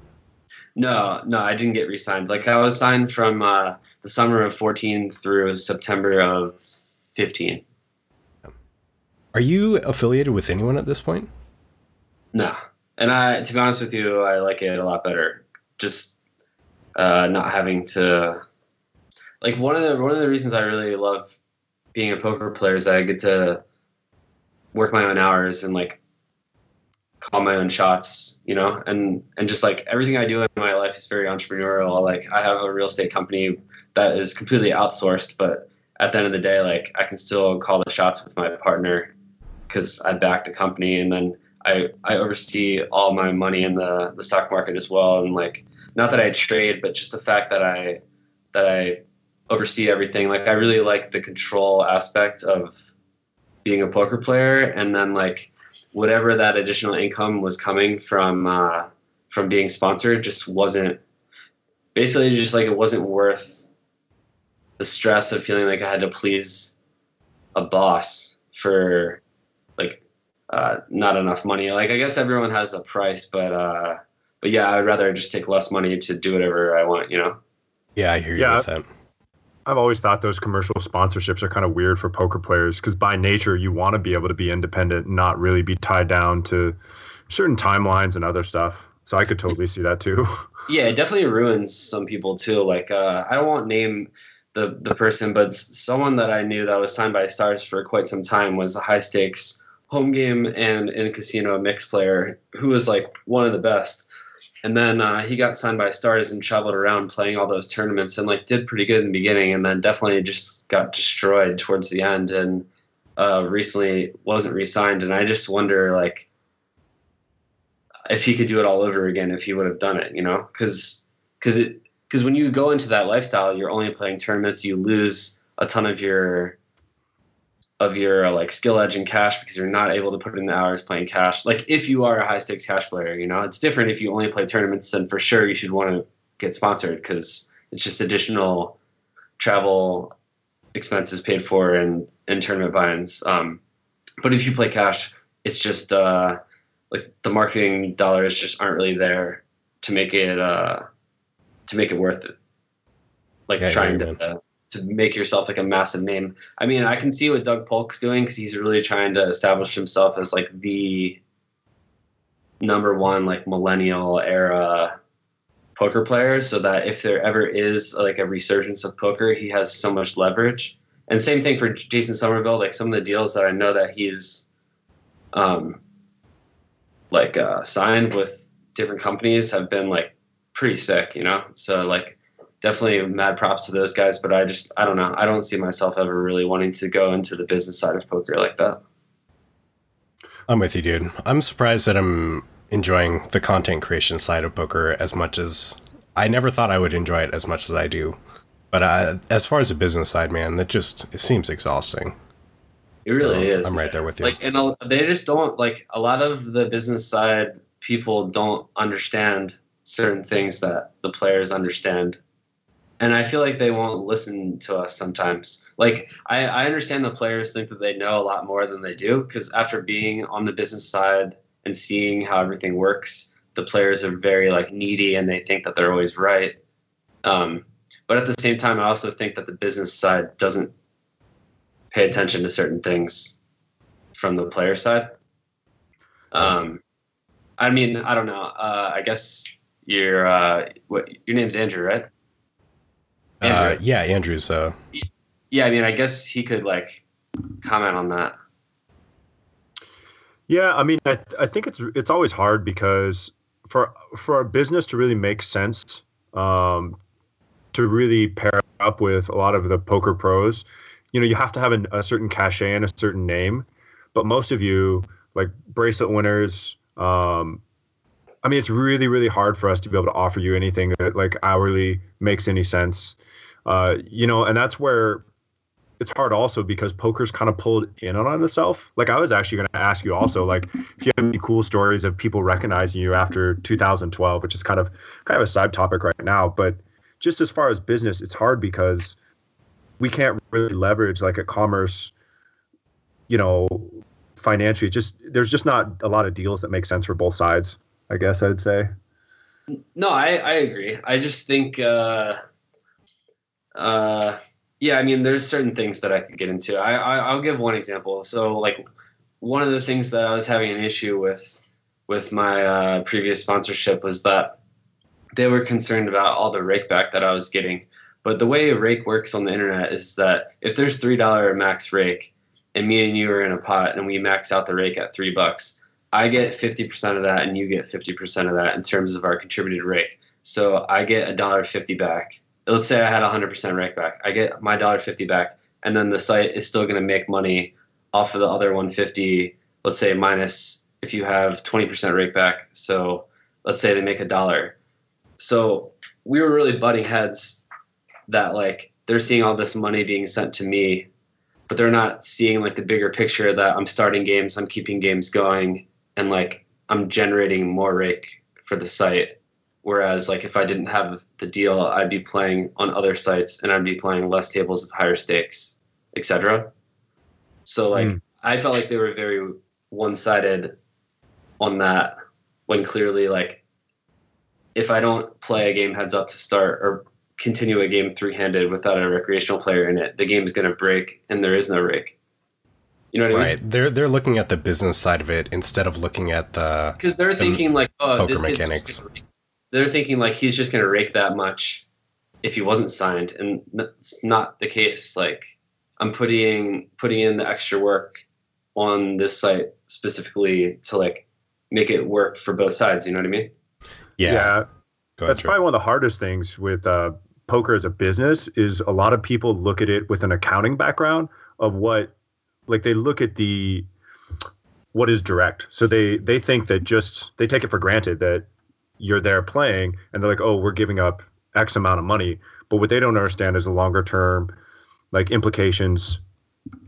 No, no, I didn't get re-signed. Like I was signed from uh, the summer of 14 through September of 15. Are you affiliated with anyone at this point? No, and I, to be honest with you, I like it a lot better. Just uh, not having to, like one of the one of the reasons I really love being a poker player is I get to work my own hours and like call my own shots, you know, and and just like everything I do in my life is very entrepreneurial. Like I have a real estate company that is completely outsourced, but at the end of the day, like I can still call the shots with my partner because I back the company, and then I I oversee all my money in the the stock market as well, and like not that I trade, but just the fact that I that I oversee everything. Like I really like the control aspect of being a poker player, and then like whatever that additional income was coming from uh, from being sponsored just wasn't basically just like it wasn't worth the stress of feeling like I had to please a boss for like uh, not enough money. Like I guess everyone has a price, but uh, but yeah, I'd rather just take less money to do whatever I want. You know. Yeah, I hear you Yeah. with that. I've always thought those commercial sponsorships are kind of weird for poker players because by nature you want to be able to be independent and not really be tied down to certain timelines and other stuff. So I could totally see that too. Yeah, it definitely ruins some people too. Like uh, I won't name the the person, but someone that I knew that was signed by Stars for quite some time was a high stakes home game and in casino mix player who was like one of the best. And then uh, he got signed by Stars and traveled around playing all those tournaments and like did pretty good in the beginning, and then definitely just got destroyed towards the end. And uh, recently wasn't re-signed, and I just wonder like if he could do it all over again if he would have done it, you know, because because it because when you go into that lifestyle, you're only playing tournaments. You lose a ton of your of your uh, like skill edge in cash because you're not able to put in the hours playing cash. Like if you are a high stakes cash player, you know, it's different if you only play tournaments. Then for sure you should want to get sponsored because it's just additional travel expenses paid for and and tournament buy-ins. Um, but if you play cash, it's just uh, like the marketing dollars just aren't really there to make it uh, to make it worth it. Like Yeah, trying to uh, to make yourself like a massive name. I mean, I can see what Doug Polk's doing because he's really trying to establish himself as like the number one like millennial era poker player, so that if there ever is like a resurgence of poker, he has so much leverage. And same thing for Jason Somerville. Like some of the deals that I know that he's um, like uh, signed with different companies have been like pretty sick, you know. So like definitely mad props to those guys, but I just I don't know. I don't see myself ever really wanting to go into the business side of poker like that. I'm with you, dude. I'm surprised that I'm enjoying the content creation side of poker as much as I never thought I would enjoy it as much as I do. But uh, as far as the business side, man, that just it seems exhausting. It really So, is. I'm right there with you. Like, and a- they just don't like a lot of the business side people don't understand certain things that the players understand, and I feel like they won't listen to us sometimes. Like, I, I understand the players think that they know a lot more than they do because after being on the business side and seeing how everything works, the players are very like needy and they think that they're always right. Um, but at the same time, I also think that the business side doesn't pay attention to certain things from the player side. Um, I mean, I don't know. Uh, I guess your uh, what your name's Andrew, right? Uh, Andrew. yeah, Andrew's. Uh, Yeah, I mean, I guess he could like comment on that. Yeah, I mean, I, th- I think it's it's always hard because for for a business to really make sense, um, to really pair up with a lot of the poker pros, you know, you have to have an, a certain cachet and a certain name. But most of you, like bracelet winners, um, I mean, it's really really hard for us to be able to offer you anything that like hourly makes any sense. Uh, you know, and that's where it's hard also because poker's kind of pulled in on itself. Like I was actually going to ask you also, like if you have any cool stories of people recognizing you after 2012, which is kind of kind of a side topic right now. But just as far as business, it's hard because we can't really leverage like a commerce, you know, financially. Just there's just not a lot of deals that make sense for both sides. I guess I'd say. No, I, I agree. I just think, uh, uh, yeah, I mean, there's certain things that I could get into. I, I I'll give one example. So, like, one of the things that I was having an issue with with my uh, previous sponsorship was that they were concerned about all the rake back that I was getting. But the way a rake works on the internet is that if there's three dollar max rake, and me and you are in a pot and we max out the rake at three bucks, I get 50% of that and you get 50% of that in terms of our contributed rake. So I get a dollar fifty back. Let's say I had 100% rake back. I get my dollar fifty back, and then the site is still going to make money off of the other 150. Let's say minus if you have 20% rake back. So let's say they make a dollar. So we were really butting heads that like they're seeing all this money being sent to me, but they're not seeing like the bigger picture that I'm starting games, I'm keeping games going, and like I'm generating more rake for the site. Whereas like if I didn't have the deal, I'd be playing on other sites and I'd be playing less tables with higher stakes, etc. So like Mm. I felt like they were very one-sided on that when clearly like if I don't play a game heads up to start or continue a game three-handed without a recreational player in it, the game is going to break and there is no rake. You know what I mean? right. They're they're looking at the business side of it instead of looking at the. because they're the thinking like, oh, poker this kid's mechanics. gonna They're thinking like he's just going to rake that much if he wasn't signed, and that's not the case. Like I'm putting putting in the extra work on this site specifically to like make it work for both sides. You know what I mean? Yeah. yeah ahead, That's Drew. probably one of the hardest things with uh, poker as a business is a lot of people look at it with an accounting background of what, like they look at the what is direct. So they they think that just they take it for granted that you're there playing, and they're like, oh, we're giving up X amount of money. But what they don't understand is the longer term, like implications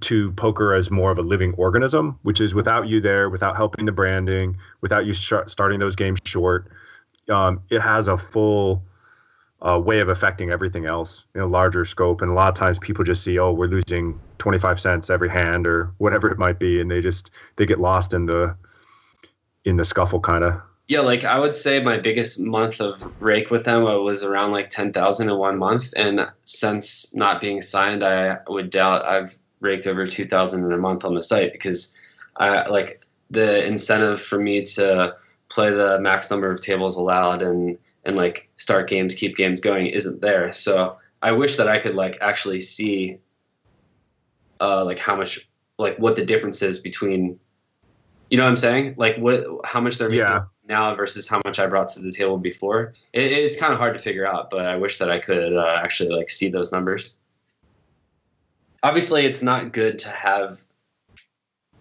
to poker as more of a living organism, which is without you there, without helping the branding, without you sh- starting those games short um, it has a full uh, way of affecting everything else in a larger scope. And a lot of times people just see, oh, we're losing 25 cents every hand or whatever it might be, and they just they get lost in the in the scuffle kind of. Yeah, like I would say my biggest month of rake with them was around like ten thousand in one month, and since not being signed, I would doubt I've raked over two thousand in a month on the site because I like the incentive for me to play the max number of tables allowed and and like start games, keep games going isn't there. So I wish that I could like actually see uh, like how much like what the difference is between You know what I'm saying? Like what? How much they're making Yeah. now versus how much I brought to the table before. It, it's kind of hard to figure out, but I wish that I could uh, actually like see those numbers. Obviously, it's not good to have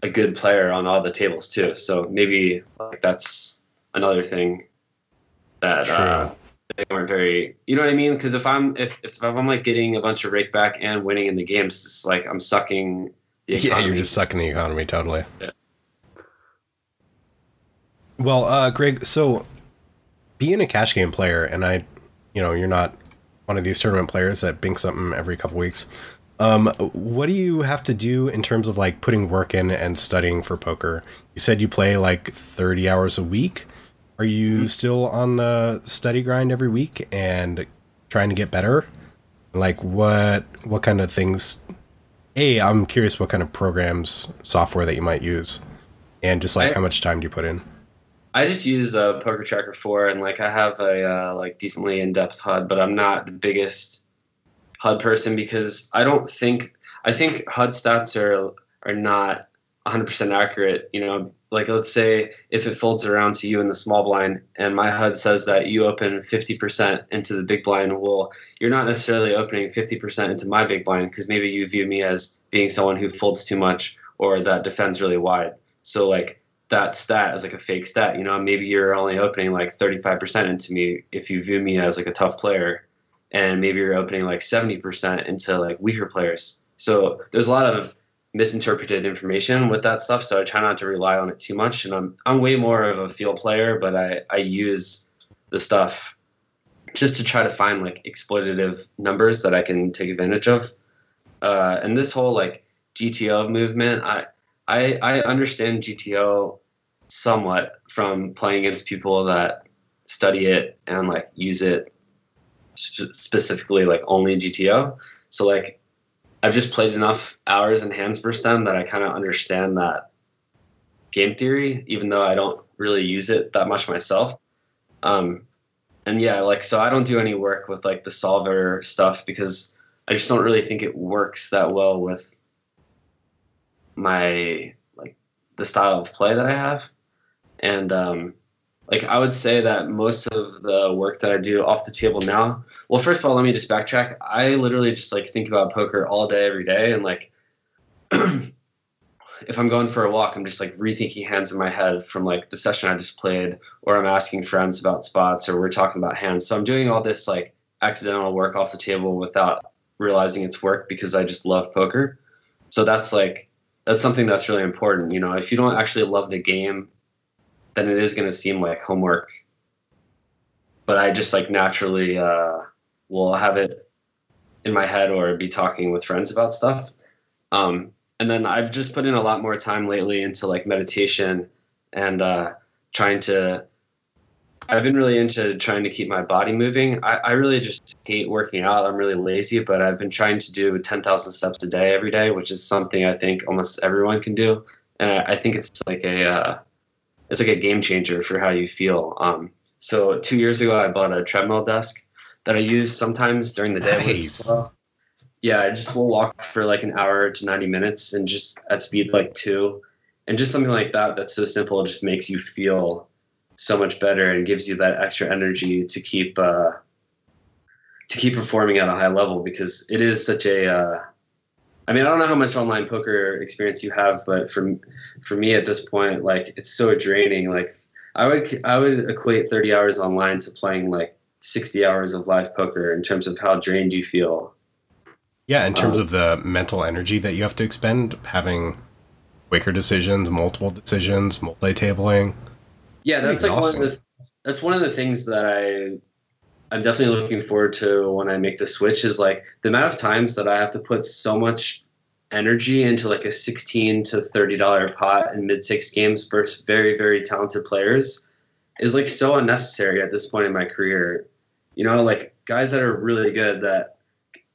a good player on all the tables too. So maybe like that's another thing that uh, they weren't very. You know what I mean? Because if I'm if, if I'm like getting a bunch of rake back and winning in the games, it's like I'm sucking the economy. Yeah, you're just sucking the economy totally. Yeah. Well, uh, Greg, so being a cash game player, and I, you know, you're not one of these tournament players that bink something every couple weeks. Um, what do you have to do in terms of like putting work in and studying for poker? You said you play like 30 hours a week. Are you still on the study grind every week and trying to get better? Like what what kind of things? A, I'm curious what kind of programs, software that you might use, and just like I- how much time do you put in? I just use uh, PokerTracker 4, and like I have a uh, like decently in-depth HUD, but I'm not the biggest HUD person because I don't think I think HUD stats are are not 100% accurate. You know, like let's say if it folds around to you in the small blind, and my HUD says that you open 50% into the big blind, well, you're not necessarily opening 50% into my big blind because maybe you view me as being someone who folds too much or that defends really wide. So like that stat as like a fake stat. You know, maybe you're only opening like 35% into me if you view me as like a tough player, and maybe you're opening like 70% into like weaker players. So there's a lot of misinterpreted information with that stuff. So I try not to rely on it too much. And I'm I'm way more of a field player, but I I use the stuff just to try to find like exploitative numbers that I can take advantage of. Uh, and this whole like GTO movement, I I, I understand GTO somewhat from playing against people that study it and like use it specifically like only GTO. So like I've just played enough hours and hands versus them that I kind of understand that game theory, even though I don't really use it that much myself. Um, and yeah, like so I don't do any work with like the solver stuff because I just don't really think it works that well with my like the style of play that I have. And um, like I would say that most of the work that I do off the table now. Well, first of all, let me just backtrack. I literally just like think about poker all day, every day, and like if I'm going for a walk, I'm just like rethinking hands in my head from like the session I just played, or I'm asking friends about spots, or we're talking about hands. So I'm doing all this like accidental work off the table without realizing it's work because I just love poker. So that's like that's something that's really important. You know, if you don't actually love the game, then it is going to seem like homework. But I just like naturally uh, will have it in my head or be talking with friends about stuff. Um, and then I've just put in a lot more time lately into like meditation and uh, trying to. I've been really into trying to keep my body moving. I, I really just hate working out. I'm really lazy, but I've been trying to do 10,000 steps a day every day, which is something I think almost everyone can do. And I, I think it's like a uh, it's like a game changer for how you feel. Um, so two years ago, I bought a treadmill desk that I use sometimes during the day. Nice. Yeah, I just will walk for like an hour to 90 minutes and just at speed like two. And just something like that that's so simple just makes you feel so much better and gives you that extra energy to keep uh, to keep performing at a high level because it is such a uh, I mean, I don't know how much online poker experience you have, but for for me at this point, like it's so draining. Like I would I would equate 30 hours online to playing like 60 hours of live poker in terms of how drained you feel. Yeah, in terms Um, of the mental energy that you have to expend, having quicker decisions, multiple decisions, multi-tabling. Yeah, that's like one of the that's one of the things that I I'm definitely looking forward to when I make the switch is like the amount of times that I have to put so much energy into like a 16 to 30 dollar pot in mid six games versus very very talented players is like so unnecessary at this point in my career. You know, like guys that are really good that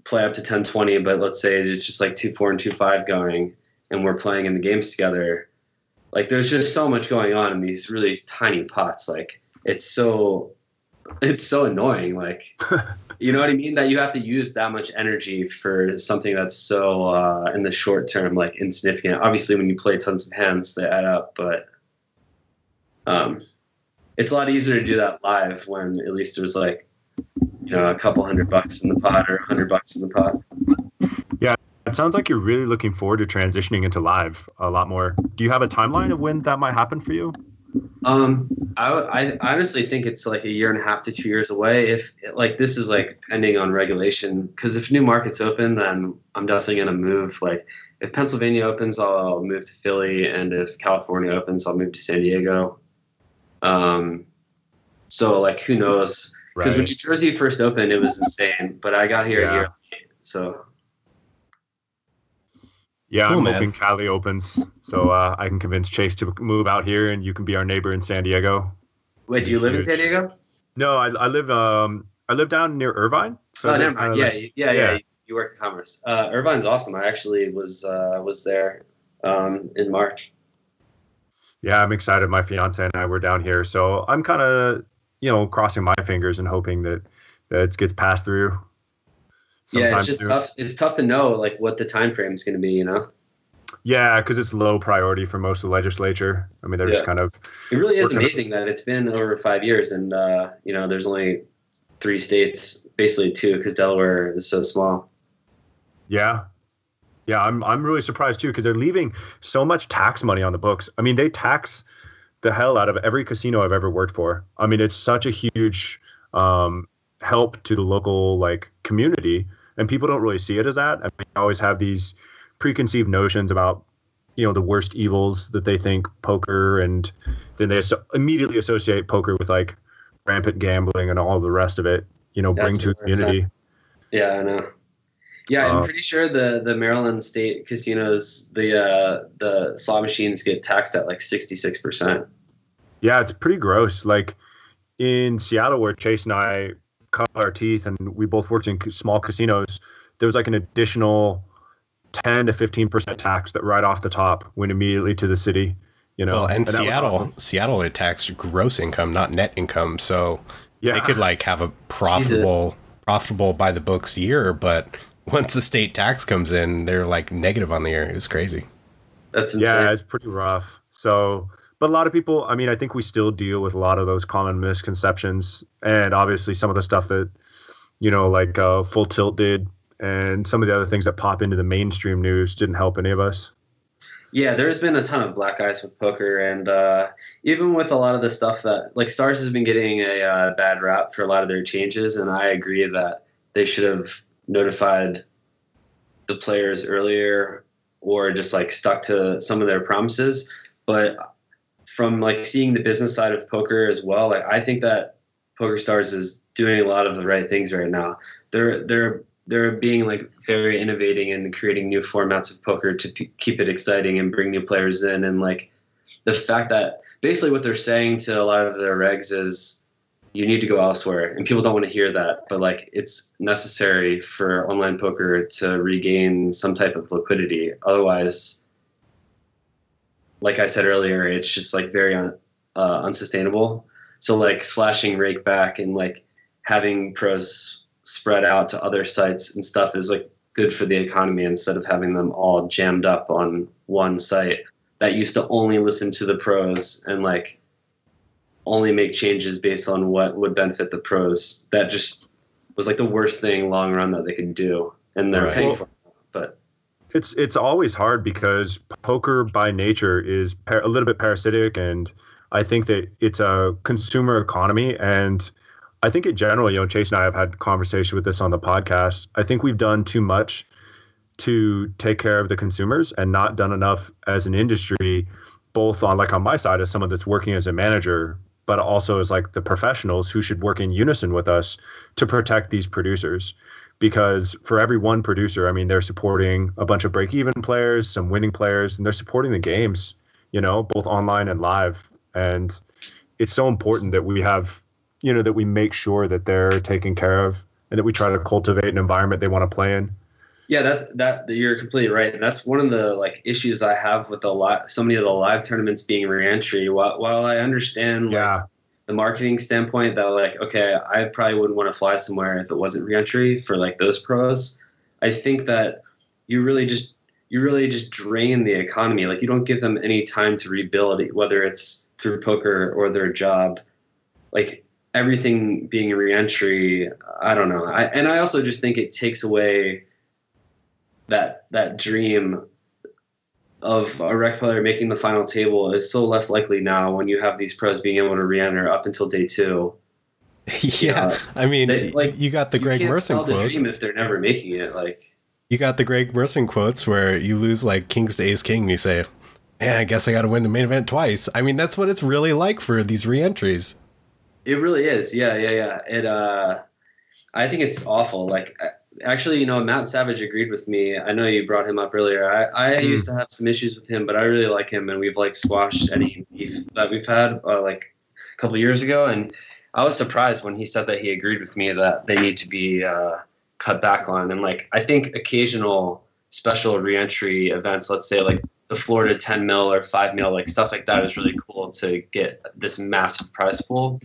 play up to 10 20 but let's say it's just like 2 4 and 2 5 going and we're playing in the games together like there's just so much going on in these really tiny pots like it's so it's so annoying like you know what i mean that you have to use that much energy for something that's so uh, in the short term like insignificant obviously when you play tons of hands they add up but um, it's a lot easier to do that live when at least it was like you know a couple hundred bucks in the pot or a hundred bucks in the pot. Yeah, it sounds like you're really looking forward to transitioning into live a lot more. Do you have a timeline of when that might happen for you? Um, I, I honestly think it's like a year and a half to two years away. If like this is like pending on regulation, because if new markets open, then I'm definitely gonna move. Like if Pennsylvania opens, I'll move to Philly, and if California opens, I'll move to San Diego. Um, so like who knows? Because when New Jersey first opened, it was insane, but I got here Yeah. a year so Yeah, Cool, I'm man. hoping Cali opens so uh, I can convince Chase to move out here and you can be our neighbor in San Diego. wait, do you live in San Diego? No, I, I live um I live down near Irvine. So oh, never mind. Yeah, like- yeah, yeah, yeah. You work in Commerce. Uh, Irvine's awesome. I actually was uh, was there um, in March. yeah, I'm excited. My fiance and I were down here, so I'm kind of you know crossing my fingers and hoping that that it gets passed through. Yeah, it's just tough. It's tough to know like what the time frame is going to be. You know, Yeah, because it's low priority for most of the legislature. I mean, they're just kind of it really is amazing that it's been over five years, and uh, you know, there's only three states, basically two, because Delaware is so small. Yeah. Yeah, I'm I'm really surprised too because they're leaving so much tax money on the books. I mean, they tax the hell out of every casino I've ever worked for. I mean, it's such a huge um, help to the local like community, and people don't really see it as that. I mean, always have these preconceived notions about you know the worst evils that they think poker, and then they asso- immediately associate poker with like rampant gambling and all the rest of it. You know, bring That's to a community. Yeah, I know. Yeah, I'm Uh, pretty sure the the Maryland state casinos, the uh, the slot machines get taxed at like 66 percent. Yeah, it's pretty gross. Like in Seattle, where Chase and I cut our teeth, and we both worked in small casinos, there was like an additional 10 to 15 percent tax that right off the top went immediately to the city. You know, Well, and that was Seattle, awesome. Seattle it taxed gross income, not net income. So yeah, they could like have a profitable, profitable by the books year, but once the state tax comes in, they're like negative on the year. It was crazy. That's insane. yeah, it's pretty rough. So, but a lot of people, I mean, I think we still deal with a lot of those common misconceptions, and obviously some of the stuff that, you know, like uh, Full Tilt did, and some of the other things that pop into the mainstream news didn't help any of us. Yeah, there's been a ton of black eyes with poker, and uh, even with a lot of the stuff that like Stars has been getting a uh, bad rap for a lot of their changes, and I agree that they should have notified the players earlier or just like stuck to some of their promises. But from like seeing the business side of poker as well, like I think that PokerStars is doing a lot of the right things right now. They're they're they're being like very innovating and creating new formats of poker to p- keep it exciting and bring new players in. And like the fact that basically what they're saying to a lot of their regs is you need to go elsewhere and people don't want to hear that. But like it's necessary for online poker to regain some type of liquidity. Otherwise like i said earlier it's just like very un, uh, unsustainable so like slashing rake back and like having pros spread out to other sites and stuff is like good for the economy instead of having them all jammed up on one site that used to only listen to the pros and like only make changes based on what would benefit the pros. That just was like the worst thing long run that they could do, and they're Right. paying Well- for it's it's always hard because poker by nature is par- a little bit parasitic and i think that it's a consumer economy and i think in general you know chase and i have had conversation with this on the podcast. I think we've done too much to take care of the consumers and not done enough as an industry both on like on my side as someone that's working as a manager but also as like the professionals who should work in unison with us to protect these producers because for every one producer, I mean, they're supporting a bunch of break even players, some winning players, and they're supporting the games, you know, both online and live. And it's so important that we have, you know, that we make sure that they're taken care of and that we try to cultivate an environment they want to play in. yeah, that's that. You're completely right, and that's one of the like issues I have with a lot so many of the live tournaments being reentry. While, while I understand like, Yeah. The marketing standpoint that like okay i probably wouldn't want to fly somewhere if it wasn't reentry for like those pros. I think that you really just you really just drain the economy. Like you don't give them any time to rebuild whether it's through poker or their job, like everything being a reentry, I don't know. I, and I also just think it takes away that that dream of a rec player making the final table is so less likely now when you have these pros being able to re-enter up until day two. yeah, Yeah. I mean, They- like, you got the Greg you Merson sell the quote. dream if they're never making it. Like You got the Greg Merson quotes where you lose like Kings to Ace King and you say, "Yeah, I guess I got to win the main event twice." I mean, that's what it's really like for these re-entries. It really is. Yeah, yeah, yeah. It uh I think it's awful. Like I- actually, you know, Matt Savage agreed with me. I know you brought him up earlier. I, I Hmm. used to have some issues with him, but I really like him and we've like squashed any beef that we've had uh, like a couple years ago and I was surprised when he said that he agreed with me that they need to be uh, cut back on. And like I think occasional special reentry events, let's say like the Florida 10 mil or 5 mil, like stuff like that is really cool to get this massive prize pool.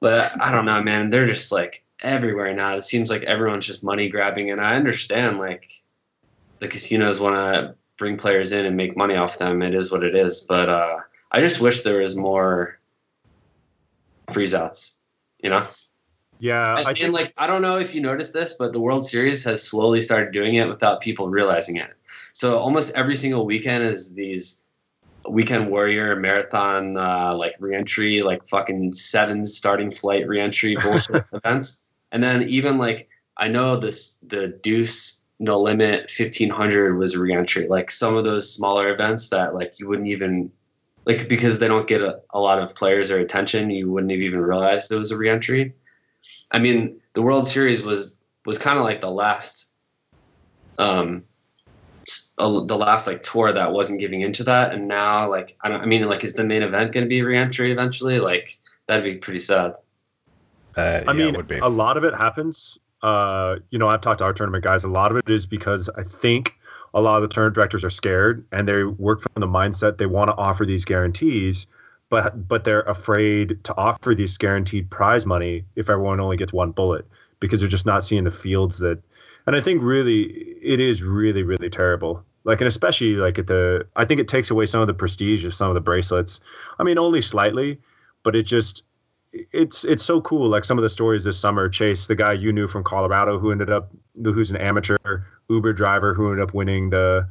But I don't know, man. They're just like everywhere now. It seems like everyone's just money grabbing, and I understand like the casinos want to bring players in and make money off them. It is what it is. But uh, I just wish there was more freeze outs. You know, Yeah, and, I and, like I don't know if you noticed this, but the World Series has slowly started doing it without people realizing it. So almost every single weekend is these weekend warrior marathon uh, like reentry, like fucking seven starting flight reentry bullshit events. And then even like I know this the Deuce No Limit 1500 was a reentry. Like some of those smaller events that like you wouldn't even like because they don't get a, a lot of players or attention, you wouldn't have even realized it was a reentry. I mean, the World Series was was kind of like the last, um, the last like tour that wasn't giving into that, and now like I don't. I mean, like, is the main event going to be a reentry eventually? Like, that'd be pretty sad. Uh, I yeah, mean, it would be. a lot of it happens. Uh, you know, I've talked to our tournament guys. A lot of it is because I think a lot of the tournament directors are scared and they work from the mindset they want to offer these guarantees, but but they're afraid to offer these guaranteed prize money if everyone only gets one bullet because they're just not seeing the fields that. And I think really it is really really terrible. Like and especially like at the, I think it takes away some of the prestige of some of the bracelets. I mean, only slightly, but it just it's it's so cool. Like some of the stories this summer, Chase, the guy you knew from Colorado, who ended up who's an amateur Uber driver, who ended up winning the.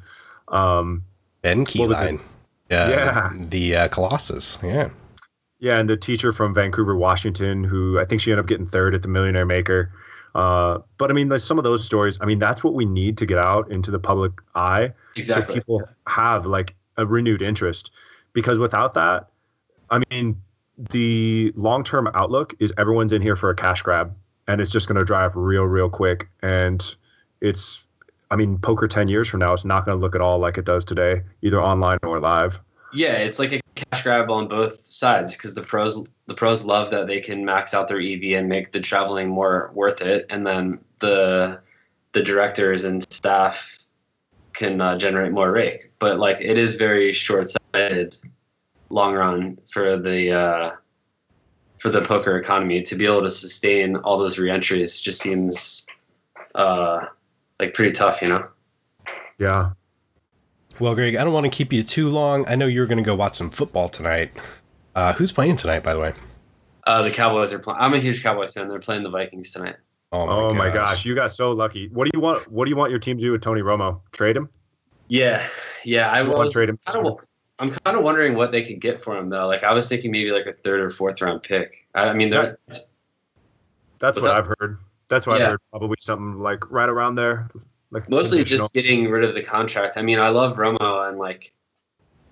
Um, Ben what? Keeline. Yeah. Yeah. The uh, Colossus. Yeah. yeah, and the teacher from Vancouver, Washington, who I think she ended up getting third at the Millionaire Maker. Uh, but I mean, like some of those stories. I mean, that's what we need to get out into the public eye, Exactly. so people have like a renewed interest. Because without that, I mean, the long term outlook is everyone's in here for a cash grab, and it's just going to dry up real, real quick. And it's, I mean, poker ten years from now, it's not going to look at all like it does today, either online or live. Yeah, it's like a cash grab on both sides because the pros the pros love that they can max out their EV and make the traveling more worth it, and then the the directors and staff can uh, generate more rake. But like it is very short sighted, long run for the uh, for the poker economy to be able to sustain all those reentries just seems uh, like pretty tough, you know. Yeah. Well, Greg, I don't want to keep you too long. I know you're going to go watch some football tonight. Uh, who's playing tonight, by the way? Uh, the Cowboys are playing. I'm a huge Cowboys fan. They're playing the Vikings tonight. Oh my gosh, you got so lucky. What do you want? What do you want your team to do with Tony Romo? Trade him? Yeah, yeah. I You want was to trade him? kind of, I'm kind of wondering what they could get for him though. Like I was thinking maybe like a third or fourth round pick. I, I mean, they're That's what up? I've heard. That's what Yeah. I've heard. Probably something like right around there. Like mostly just getting rid of the contract. I mean, I love Romo and like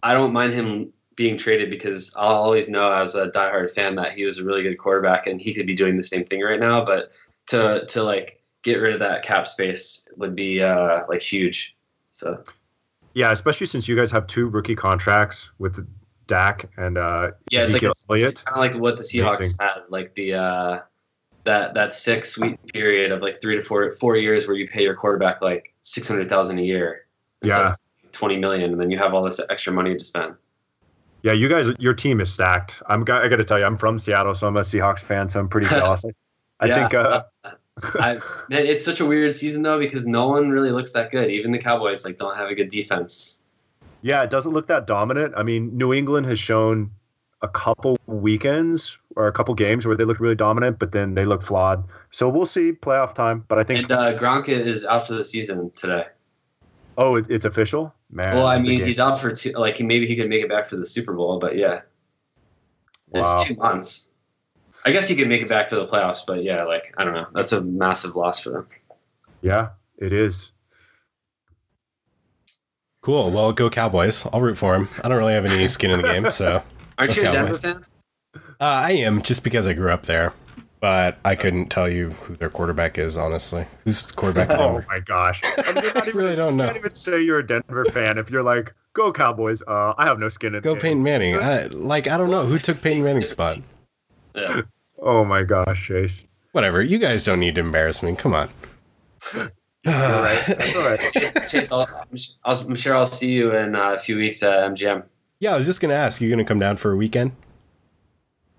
I don't mind him being traded because I'll always know as a diehard fan that he was a really good quarterback and he could be doing the same thing right now. But to to like get rid of that cap space would be uh, like huge. So yeah, especially since you guys have two rookie contracts with Dak and uh, Yeah, it's like a- Elliott. It's kind of like what the Seahawks Amazing. had, like the uh, that that six week period of like three to four four years where you pay your quarterback like six hundred thousand a year, Yeah. twenty million, and then you have all this extra money to spend. Yeah, you guys, your team is stacked. I'm. I got to tell you, I'm from Seattle, so I'm a Seahawks fan, so I'm pretty jealous. I, I Yeah. think. Uh, I, man, it's such a weird season though because no one really looks that good. Even the Cowboys like don't have a good defense. Yeah, it doesn't look that dominant. I mean, New England has shown a couple weekends or a couple games where they looked really dominant, but then they look flawed. So we'll see playoff time. But I think And uh, Gronk is out for the season today. oh, it, it's official, man. well, I mean, he's out for two. Like, maybe he could make it back for the Super Bowl, but yeah, Wow. it's two months. I guess he could make it back for the playoffs, but yeah, like I don't know. That's a massive loss for them. yeah, it is. Cool. Well, go Cowboys. I'll root for him. I don't really have any skin in the game, so Aren't you a Okay, Denver fan? uh, I am just because I grew up there. But I couldn't tell you who their quarterback is, honestly. Who's the quarterback? of Oh my gosh! I, mean, I even, really don't you know. can't even say you're a Denver fan if you're like, "Go Cowboys." Uh, I have no skin in Go the Peyton game. Manning. I, like I don't know who took Peyton Manning's spot. Yeah. Oh my gosh, Chase. Whatever. You guys don't need to embarrass me. Come on. All right, that's. Chase, I'll, I'll, I'm sure I'll see you in uh, a few weeks at MGM. Yeah, I was just gonna ask. You gonna come down for a weekend?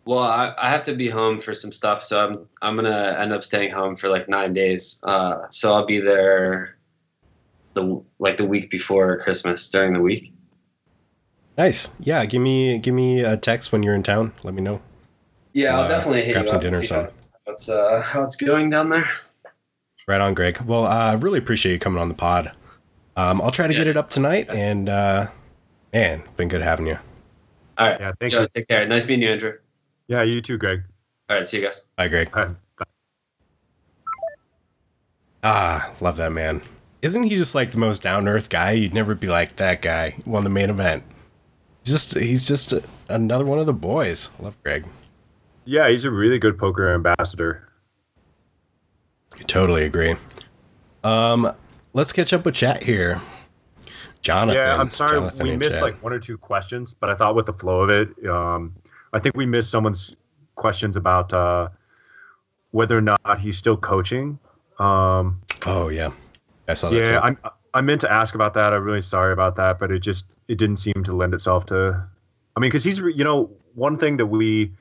Well, I, I have to be home for some stuff, so I'm I'm gonna end up staying home for like nine days. Uh, so I'll be there the like the week before Christmas during the week. Nice. Yeah. Give me give me a text when you're in town. Let me know. Yeah, I'll Uh, definitely hit grab you some up dinner and see how, how it's uh, how it's going down there. Right on, Greg. Well, I uh, really appreciate you coming on the pod. Um, I'll try to Yeah. get it up tonight, Yes. and uh, man, been good having you. All right, Yeah, thank Yo, you. take care. Nice meeting you, Andrew. Yeah, you too, Greg. All right, see you guys. Bye, Greg. Bye. Ah, love that man. Isn't he just like the most down earth guy? You'd never be like that guy won the main event. Just he's just another one of the boys. Love Greg. Yeah, he's a really good poker ambassador. Totally agree. Um, let's catch up with chat here. Jonathan. yeah, I'm sorry Jonathan we missed chat. like one or two questions, but I thought with the flow of it, um, I think we missed someone's questions about uh, whether or not he's still coaching. Um, Oh yeah, I saw that. yeah. I'm I meant to ask about that. I'm really sorry about that, but it just it didn't seem to lend itself to. I mean, because he's you know one thing that we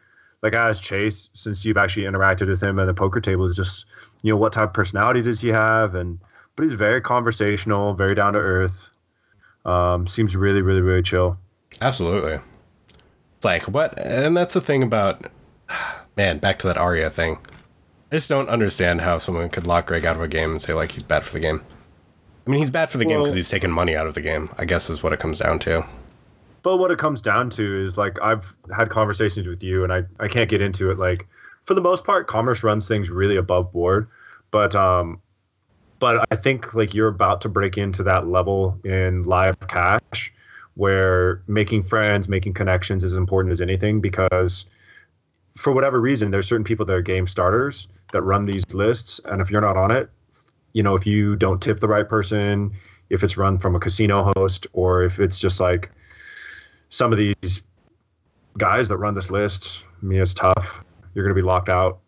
like asked Chase since you've actually interacted with him at the poker table is just you know what type of personality does he have and but he's very conversational, very down to earth. Um, seems really really really chill. Absolutely. It's like what, and that's the thing about, man. Back to that Aria thing. I just don't understand how someone could lock Greg out of a game and say like he's bad for the game. I mean, he's bad for the game because he's taking money out of the game. I guess is what it comes down to. But what it comes down to is like I've had conversations with you, and I I can't get into it. Like for the most part, Commerce runs things really above board, but um, but I think like you're about to break into that level in live cash, where making friends, making connections is important as anything because for whatever reason, there's certain people that are game starters that run these lists, and if you're not on it, you know, if you don't tip the right person, if it's run from a casino host, or if it's just like some of these guys that run this list, I mean, it's tough. You're going to be locked out,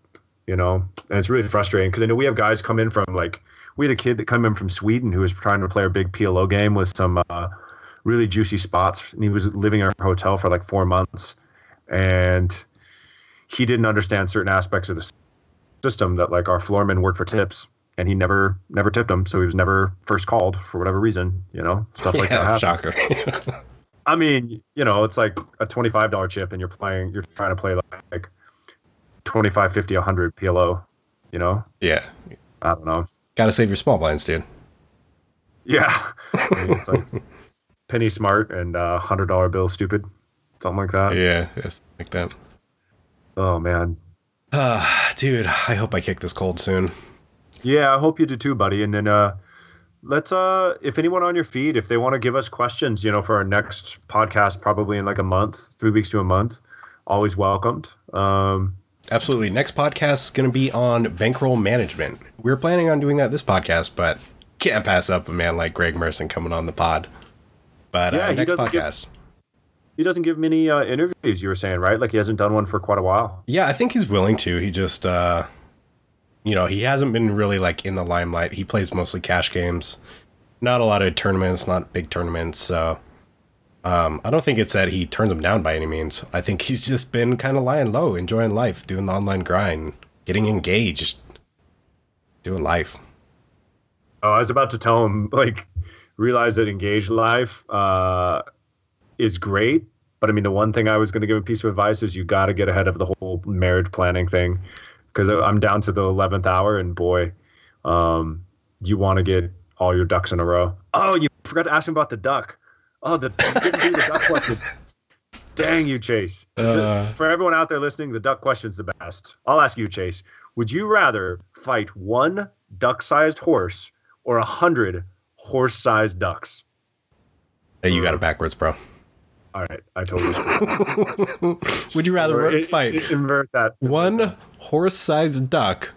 you know, and it's really frustrating because I know we have guys come in from like, we had a kid that come in from Sweden who was trying to play a big PLO game with some uh, really juicy spots, and he was living in our hotel for like four months, and he didn't understand certain aspects of the system that like our floormen work for tips. And he never, never tipped them, so he was never first called for whatever reason, you know, stuff like that. happens. shocker. I mean, you know, it's like a twenty-five dollar chip, and you're playing, you're trying to play like 25, 50, 100 PLO. You know, yeah, I don't know. got to save your small blinds, dude. Yeah, I mean, it's like penny smart and uh, hundred dollar bill stupid, something like that. Yeah, yes, like that. Oh man, Uh, dude, I hope I kick this cold soon. yeah. I hope you do too, buddy. And then uh, let's uh, if anyone on your feed, if they want to give us questions, you know, for our next podcast, probably in like a month, three weeks to a month, always welcomed. Um, Absolutely. Next podcast is going to be on bankroll management. we are planning on doing that this podcast, but can't pass up a man like Greg Merson coming on the pod. But Yeah, uh, next doesn't give- podcast. he doesn't give many uh, interviews. You were saying, right? Like he hasn't done one for quite a while. Yeah, I think he's willing to. He just, uh, you know, he hasn't been really like in the limelight. He plays mostly cash games, not a lot of tournaments, not big tournaments. So um, I don't think it's that he turns them down by any means. I think he's just been kind of lying low, enjoying life, doing the online grind, getting engaged, doing life. Oh, I was about to tell him like realize that engaged life uh, is great, But I mean, the one thing I was going to give a piece of advice is you got to get ahead of the whole marriage planning thing, because I'm down to the eleventh hour, and boy, um, you want to get all your ducks in a row. Oh, you forgot to ask him about the duck. Oh, the didn't do the duck question. Dang you, Chase. The- Uh, for everyone out there listening, the duck question's the best. I'll ask you, Chase. Would you rather fight one duck-sized horse or a hundred horse-sized ducks? hey, you got it backwards, bro. All right, I totally screwed Would you rather. It- fight it- invert that. one horse-sized duck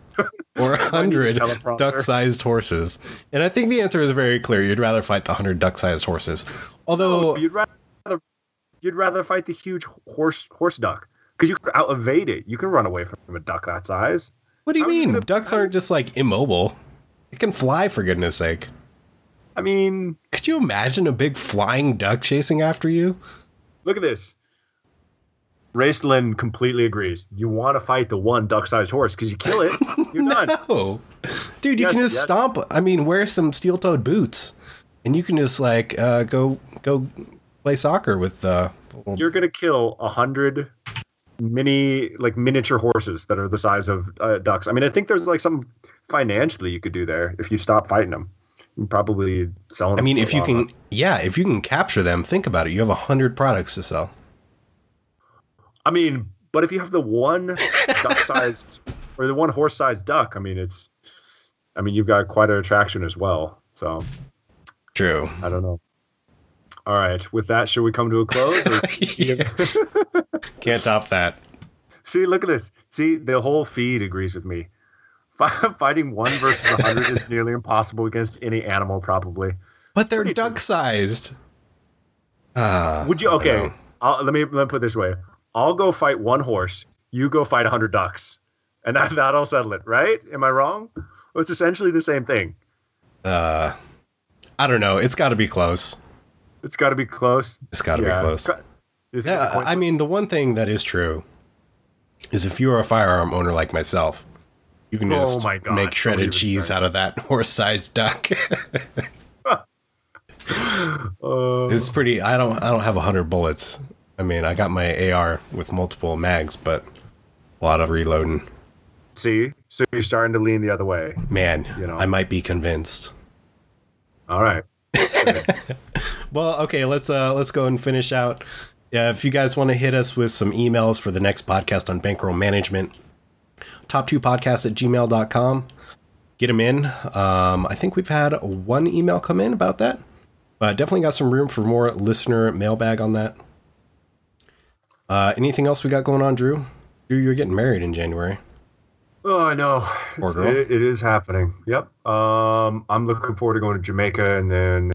or a hundred duck-sized horses? And I think the answer is very clear. You'd rather fight the hundred duck-sized horses. Although, you'd rather you'd rather fight the huge horse horse duck because you can out evade it. You can run away from a duck that size. what do you you mean? gonna- Ducks aren't just like immobile. It can fly for goodness sake. I mean, Could you imagine a big flying duck chasing after you? Look at this. Raceland completely agrees. You want to fight the one duck-sized horse because you kill it, you're done. No, dude, you Yes, can just yes. stomp. I mean, wear some steel-toed boots, and you can just like uh, go go play soccer with. Uh, little- You're gonna kill a hundred mini like miniature horses that are the size of uh, ducks. I mean, I think there's like some financially you could do there if you stop fighting them. Probably selling. I mean, if you can, yeah, if you can capture them, think about it. You have a hundred products to sell. I mean, but if you have the one duck-sized or the one horse-sized duck, I mean, it's. I mean, you've got quite an attraction as well. So True. I don't know. All right, with that, should we come to a close? or- Can't top that. See, look at this. See, the whole feed agrees with me. Fi- Fighting one versus a hundred is nearly impossible against any animal, probably. But they're Pretty duck-sized. Uh, Would you? Okay. I'll, let me let me put it this way. I'll go fight one horse. You go fight a hundred ducks, and that that'll settle it, right? Am I wrong? Well, it's essentially the same thing. Uh, I don't know. It's got to be close. It's got to be close. It's got to Yeah. be close. You think Yeah, I mean, the one thing that is true is if you're a firearm owner like myself, you can Oh just my God, make shredded cheese out of that horse-sized duck. Uh, it's pretty. I don't. I don't have a hundred bullets. I mean, I got my AR with multiple mags, but a lot of reloading. see, so you're starting to lean the other way. Man, You know. I might be convinced. All right. Well, okay, let's uh let's go and finish out. Yeah, if you guys want to hit us with some emails for the next podcast on bankroll management, top two podcasts at gmail.com. Get them in. Um, I think we've had one email come in about that, but definitely got some room for more listener mailbag on that. Uh, anything else we got going on, Drew? Drew, you're getting married in January. Oh, I know. It, it is happening. Yep. Um, I'm looking forward to going to Jamaica and then,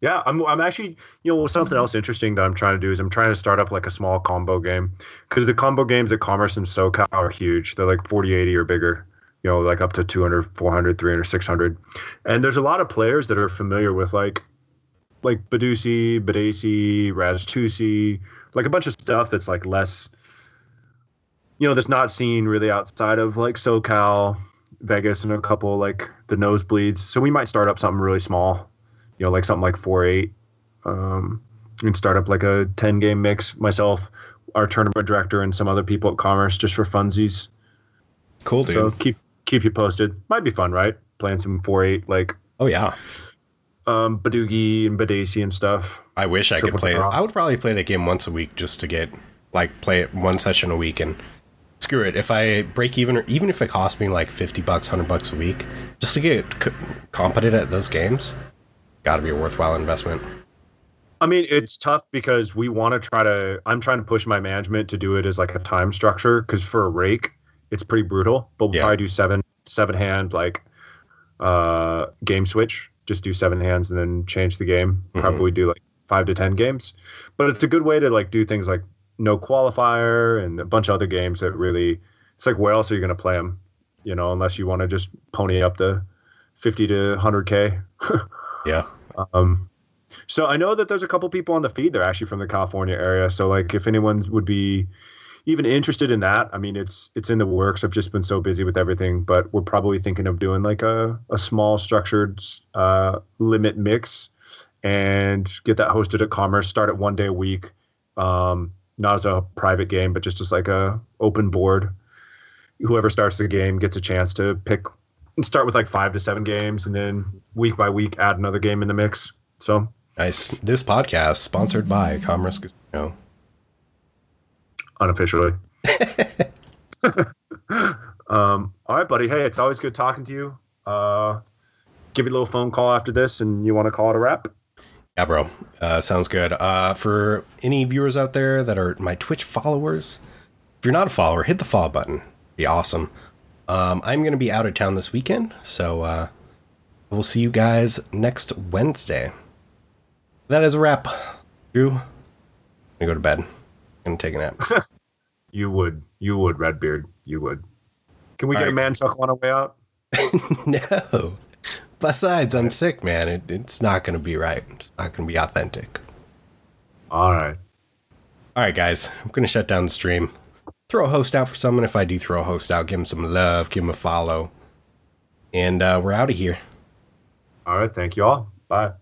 yeah, I'm, I'm actually, you know, something else interesting that I'm trying to do is I'm trying to start up like a small combo game because the combo games at Commerce and SoCal are huge. They're like 40, 80 or bigger, you know, like up to 200, 400, 300, 600. And there's a lot of players that are familiar with like, like Badugi, Badeucy, Raztusi, like a bunch of stuff that's like less you know, that's not seen really outside of like SoCal, Vegas, and a couple like the nosebleeds. So we might start up something really small, you know, like something like four eight, um, and start up like a ten game mix. Myself, our tournament director, and some other people at Commerce just for funsies. Cool, dude. So keep keep you posted. Might be fun, right? Playing some four eight like oh yeah, um, Badugi and Badeucy and stuff. I wish I could play it. I would probably play that game once a week just to get like play it one session a week and screw it. If I break even, or even if it costs me like fifty bucks, hundred bucks a week, just to get c- competent at those games, got to be a worthwhile investment. I mean, it's tough because we want to try to. I'm trying to push my management to do it as like a time structure because for a rake, it's pretty brutal. But we'll Yeah. probably do seven seven hand like uh game switch. Just do seven hands and then change the game. Mhm. Probably do like five to ten games. But it's a good way to like do things like no qualifier and a bunch of other games that really. It's like where else are you going to play them? You know, unless you want to just pony up to fifty to hundred k. Yeah, Um, so I know that there's a couple people on the feed that are actually from the California area. So like, if anyone would be even interested in that, I mean, it's it's in the works. I've just been so busy with everything, but we're probably thinking of doing like a a small structured uh, limit mix and get that hosted at Commerce. Start at one day a week, um, not as a private game, but just as like a open board. Whoever starts the game gets a chance to pick start with like five to seven games, and then week by week add another game in the mix. So Nice. This podcast sponsored by Commerce Casino. unofficially. um, all right, buddy. Hey, it's always good talking to you. Uh, give you a little phone call after this, and you want to call it a wrap? Yeah, bro. Uh, sounds good. Uh, for any viewers out there that are my Twitch followers, if you're not a follower, hit the follow button. Be awesome. Um, I'm going to be out of town this weekend, so uh, we'll see you guys next Wednesday. That is a wrap. Drew, I'm go to bed. I'm gonna take a nap. You would, you would, Redbeard. You would. Can we All get a right. man chuckle on our way out? no. Besides, I'm sick, man. It, it's not gonna be right. It's not gonna be authentic. All right. All right, guys, I'm gonna shut down the stream. Throw a host out for someone. If I do throw a host out, give him some love, give him a follow, and uh, we're out of here. All right. Thank you all. Bye.